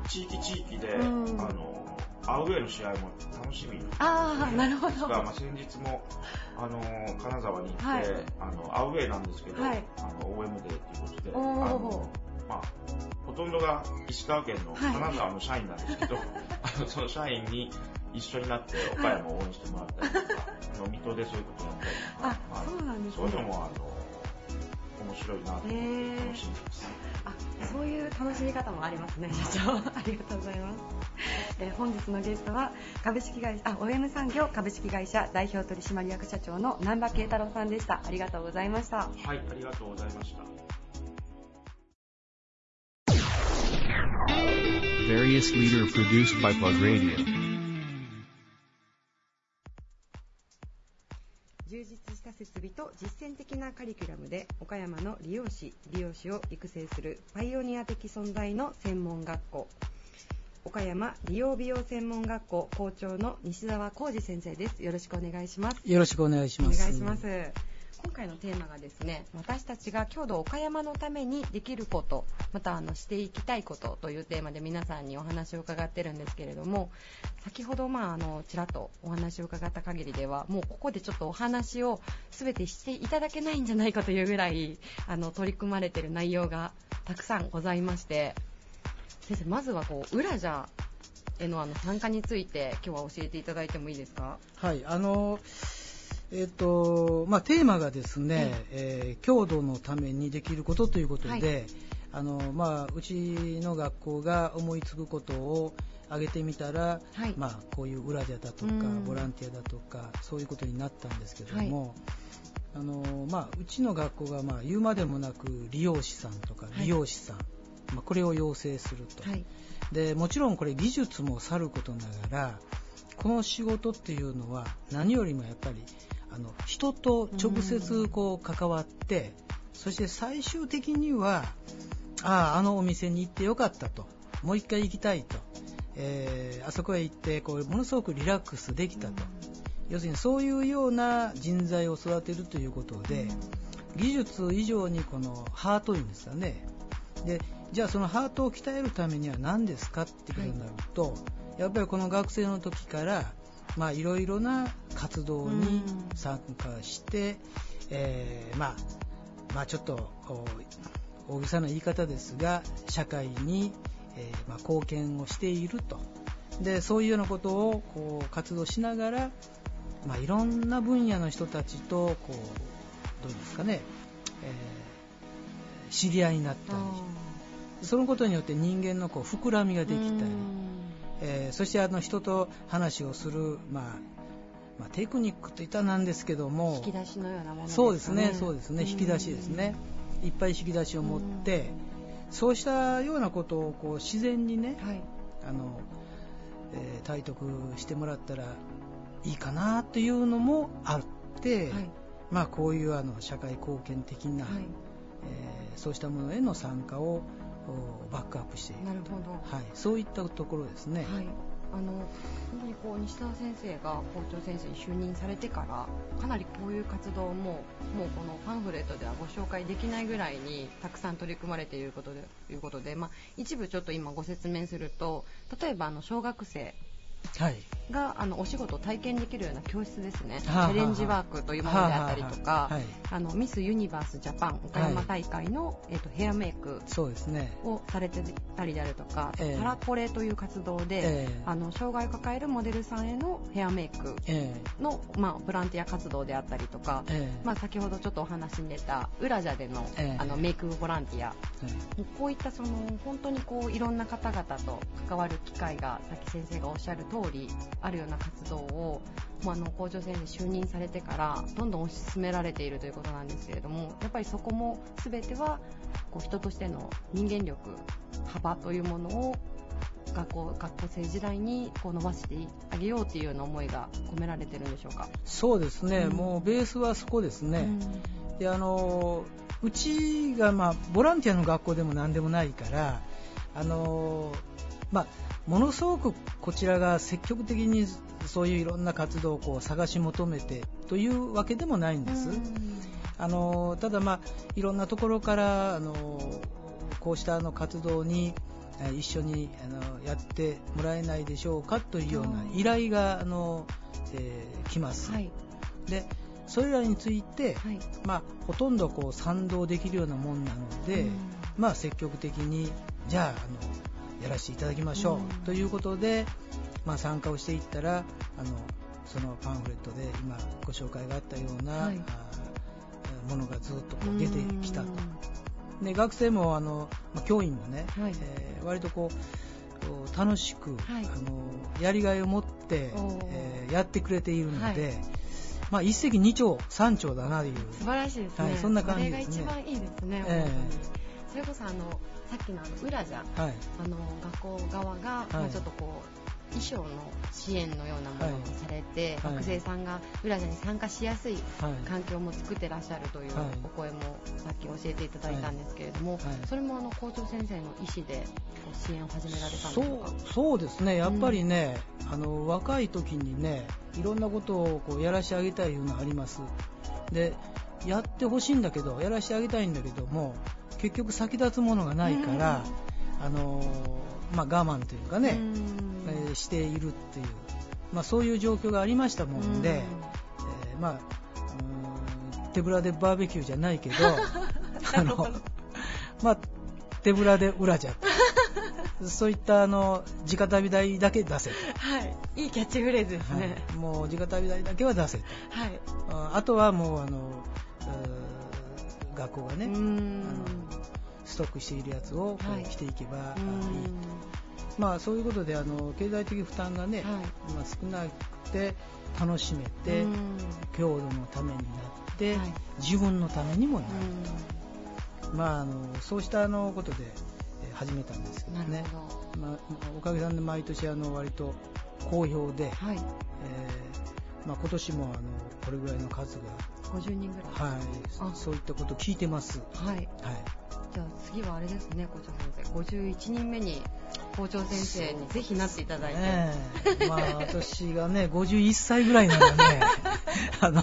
地域地域で、あのアウェーの試合も楽しみに。ああ、なるほど。まあ、先日も、あの、金沢に行って、はい、あの、アウェーなんですけど、はい、あの、OM デーっていうことで、あの、まあ、ほとんどが石川県の金沢の社員なんですけど、はい、あのその社員に一緒になって岡山を応援してもらったりとか、はい、水戸でそういうことやったりとか、あ、そうなんですね。そういうのも、あの、面白いなと思って楽しんでます。あそういう楽しみ方もありますね、社長。ありがとうございます。えー、本日のゲストは株式会社あ OM 産業株式会社代表取締役社長の南波慶太郎さんでした。ありがとうございました。はい、ありがとうございました。various leader produced by Plug Radio. 充実した設備と実践的なカリキュラムで岡山の利用士利用士を育成するパイオニア的存在の専門学校。岡山利用美容専門学校校長の西澤浩二先生です。よろしくお願いします。よろしくお願いします。お願いします今回のテーマがですね私たちが郷土岡山のためにできることまたあのしていきたいことというテーマで皆さんにお話を伺ってるんですけれども先ほどまああのちらっとお話を伺った限りではもうここでちょっとお話を全てしていただけないんじゃないかというぐらいあの取り組まれてる内容がたくさんございまして先生まずはこう裏じゃへのあの参加について今日は教えていただいてもいいですか？はいあのえっとまあ、テーマがですね、えー、郷土のためにできることということで、はい、あのまあ、うちの学校が思いつくことを挙げてみたら、はい、まあ、こういう裏でだとかボランティアだとかそういうことになったんですけども、はい、あのまあ、うちの学校が、まあ、言うまでもなく利用師さんとか美容師さん、まあ、これを養成すると、でもちろんこれ技術もさることながらこの仕事っていうのは何よりもやっぱりあの人と直接こう関わって、そして最終的にはあああのお店に行ってよかったと。もう一回行きたいと、えー、あそこへ行ってこうものすごくリラックスできたと、要するにそういうような人材を育てるということで技術以上にこのハートいうんですかね。でじゃあそのハートを鍛えるためには何ですかっていうことになると、はい、やっぱりこの学生の時からまあ、いろいろな活動に参加して、えー、まあ、まあ、ちょっと大げさな言い方ですが社会に、えー、まあ、貢献をしていると。でそういうようなことをこう活動しながら、まあ、いろんな分野の人たちとこうどうですかね、えー、知り合いになったり。そのことによって人間のこう膨らみができたりえー、そしてあの人と話をする、まあまあ、テクニックといったらなんですけども引き出しのようなものですね。そうですねそうですね。引き出しですね。いっぱい引き出しを持ってそうしたようなことをこう自然にね、はい、あのえー、体得してもらったらいいかなというのもあって、はい、まあ、こういうあの社会貢献的な、はい、えー、そうしたものへの参加をバックアップしているなるほど、はい、そういったところですね。はい。あの本当にこう西澤先生が校長先生に就任されてからかなりこういう活動ももうこのパンフレットではご紹介できないぐらいにたくさん取り組まれていることでいうことで、まあ、一部ちょっと今ご説明すると例えばあの小学生が、あのお仕事を体験できるような教室ですね、チャレンジワークというものであったりとか、あのミス・ユニバース・ジャパン岡山大会の、えー、とヘアメイクをされてたりであるとか、えー、パラコレという活動で、えー、あの障害を抱えるモデルさんへのヘアメイクの、まあ、ボランティア活動であったりとか、まあ、先ほどちょっとお話に出たウラジャでの,、あのメイクボランティア、こういったその本当にこういろんな方々と関わる機会がさっき先生がおっしゃる通りあるような活動を、まあ、の校長先生就任されてからどんどん推し進められているということなんですけれどもやっぱりそこも全てはこう人としての人間力幅というものを学校学校生時代にこう伸ばしてあげようというような思いが込められてるんでしょうか？そうですね、うん、もうベースはそこですね、うん、であのうちが、まあ、ボランティアの学校でも何でもないからあの、まあ、ものすごくこちらが積極的にそういういろんな活動をこう探し求めてというわけでもないんです。あのただ、まあ、いろんなところからあのこうしたあの活動に一緒にあのやってもらえないでしょうかというような依頼があの、えー、来ます。はい、でそれらについて、はい、まあ、ほとんどこう賛同できるようなもんなので、まあ、積極的にじゃああのやらせていただきましょう。ということで、まあ、参加をしていったらあのそのパンフレットで今ご紹介があったような、はい、ものがずっとこう出てきたと。で学生もあの、まあ、教員もね、はい、えー、割とこう楽しく、はい、あのやりがいを持って、えー、やってくれているので、はい、まあ、一石二鳥三鳥だなという。素晴らしいですね、はい、そんな感じですね。それが一番いいですね、えー、それこそあのさっきのあの裏じゃ、はい、あの学校側が、まあ、ちょっとこう衣装の支援のようなものをされて、はい、学生さんが浦ラに参加しやすい環境も作ってらっしゃるというお声もさっき教えていただいたんですけれども、はい、それもあの校長先生の意思で支援を始められたんですか？そうですね、やっぱりね、うん、あの若い時にねいろんなことをこうやらしてあげたいいうのがあります。でやってほしいんだけどやらしてあげたいんだけども結局先立つものがないから、うん、あのまあ、我慢というかね、えー、しているっていう、まあ、そういう状況がありましたもんで、えー、まあ、手ぶらでバーベキューじゃないけど あの、まあ、手ぶらで裏じゃそういったあの直旅代だけ出せと、はい、いいキャッチフレーズですね、はい、もう直旅代だけは出せと、はい、あとはもうあの学校がねあのストックしているやつを着ていけばいい、はい、まあ、そういうことであの経済的負担がね、はい、まあ、少なくて楽しめて郷土のためになって、はい、自分のためにもなる。と、まあ、あのそうしたあのことで始めたんですけどね。まあ、おかげさんで毎年あの割と好評で、はい。えーまあ、今年もあのこれぐらいの数が。50人ぐらい、はい、そういったことを聞いてます。はい、はい。じゃあ次はあれですね、校長先生。51人目に校長先生にぜひなっていただいて。ね、まあ私がね、51歳ぐらいならね、あの、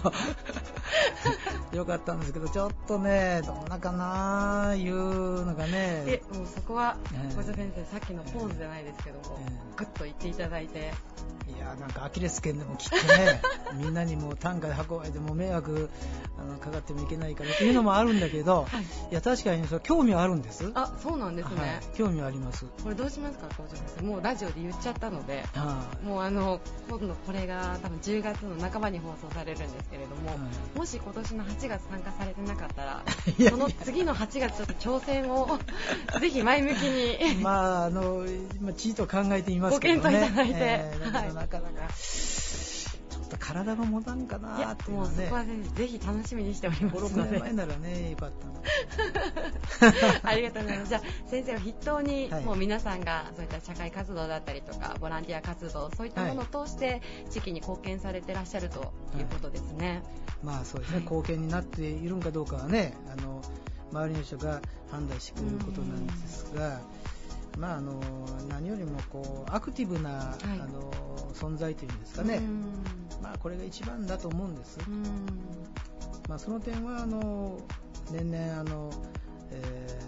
よかったんですけど、ちょっとね、どんなかないうのがね。え、もうそこは、校長先生、さっきのポーズじゃないですけども、ぐっと言っていただいて。いやなんかアキレス腱でも切ってね みんなにも担架で運ばれても迷惑あのかかってもいけないからっていうのもあるんだけど、はい、いや確かにそ興味はあるんです。あそうなんですね、はい、興味はあります。これどうしますか校長先生。もうラジオで言っちゃったので、はあ、もうあの今度これが多分10月の半ばに放送されるんですけれども、はい、もし今年の8月参加されてなかったら その次の8月ちょっと挑戦を ぜひ前向きに。まああの、まあ、ちいと考えてみますけどね。ご検討いただいて、えー、なかなか、ちょっと体が持たんかなっていうのはね。もうそこは、ね、ぜひ楽しみにしておりますので。5、6年前ならね、よかったありがとうございます。じゃあ、先生は筆頭に、はい、もう皆さんがそういった社会活動だったりとか、ボランティア活動、そういったものを通して、地域に貢献されてらっしゃるということですね。はい、まあそうですね、はい、貢献になっているんかどうかはね、あの、周りの人が判断してくれることなんですが、まあ、あの何よりもこうアクティブな、はい、あの存在というんですかね、まあ、これが一番だと思うんです。まあ、その点はあの年々あの、え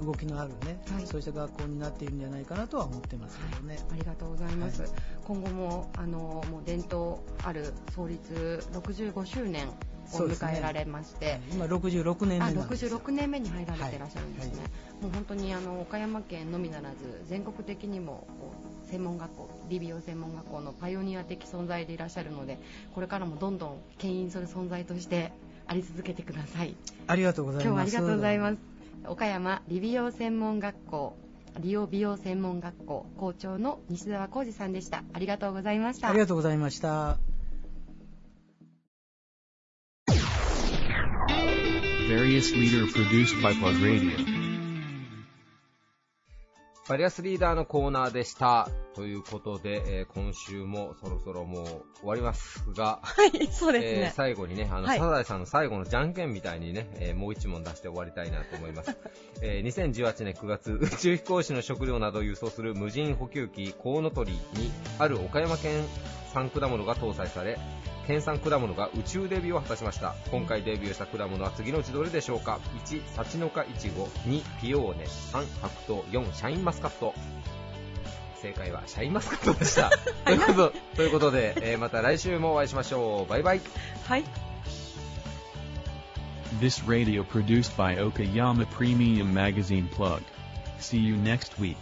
ー、動きのあるね、はい、そうした学校になっているんじゃないかなとは思ってますけどね。はい、ありがとうございます。はい、今後もあのもう伝統ある創立65周年を迎えられまして、ね、今66年目なんです。66年目に入られていらっしゃるんですね、はい。はい、もう本当にあの岡山県のみならず全国的にも専門学校理美容専門学校のパイオニア的存在でいらっしゃるのでこれからもどんどん牽引する存在としてあり続けてくださいありがとうございます。今日はありがとうございます。岡山理美容専門学校利用美容専門学校校長の西澤浩二さんでした。ありがとうございました。ありがとうございました various leader produced by Plug Radio. バリアスリーダーのコーナーでした。ということで、えー、今週もそろそろもう終わりますが、はい、そうですね。えー、最後にね、あの、はい、サザエさんの最後のじゃんけんみたいにね、えー、もう一問出して終わりたいなと思います。え2018年9月、宇宙飛行士の食料などを輸送する無人補給機、コウノトリに、ある岡山県産果物が搭載され、県産果物が宇宙デビューを果たしました。今回デビューした果物は次のうちどれでしょうか？1サチノカイチゴ2ピオーネ。3白桃。4シャインマスカット。正解はシャインマスカットでした。ということということで、えー、また来週もお会いしましょう。バイバイ。はい。This radio produced by Okayama Premium Magazine Plug. See you next week.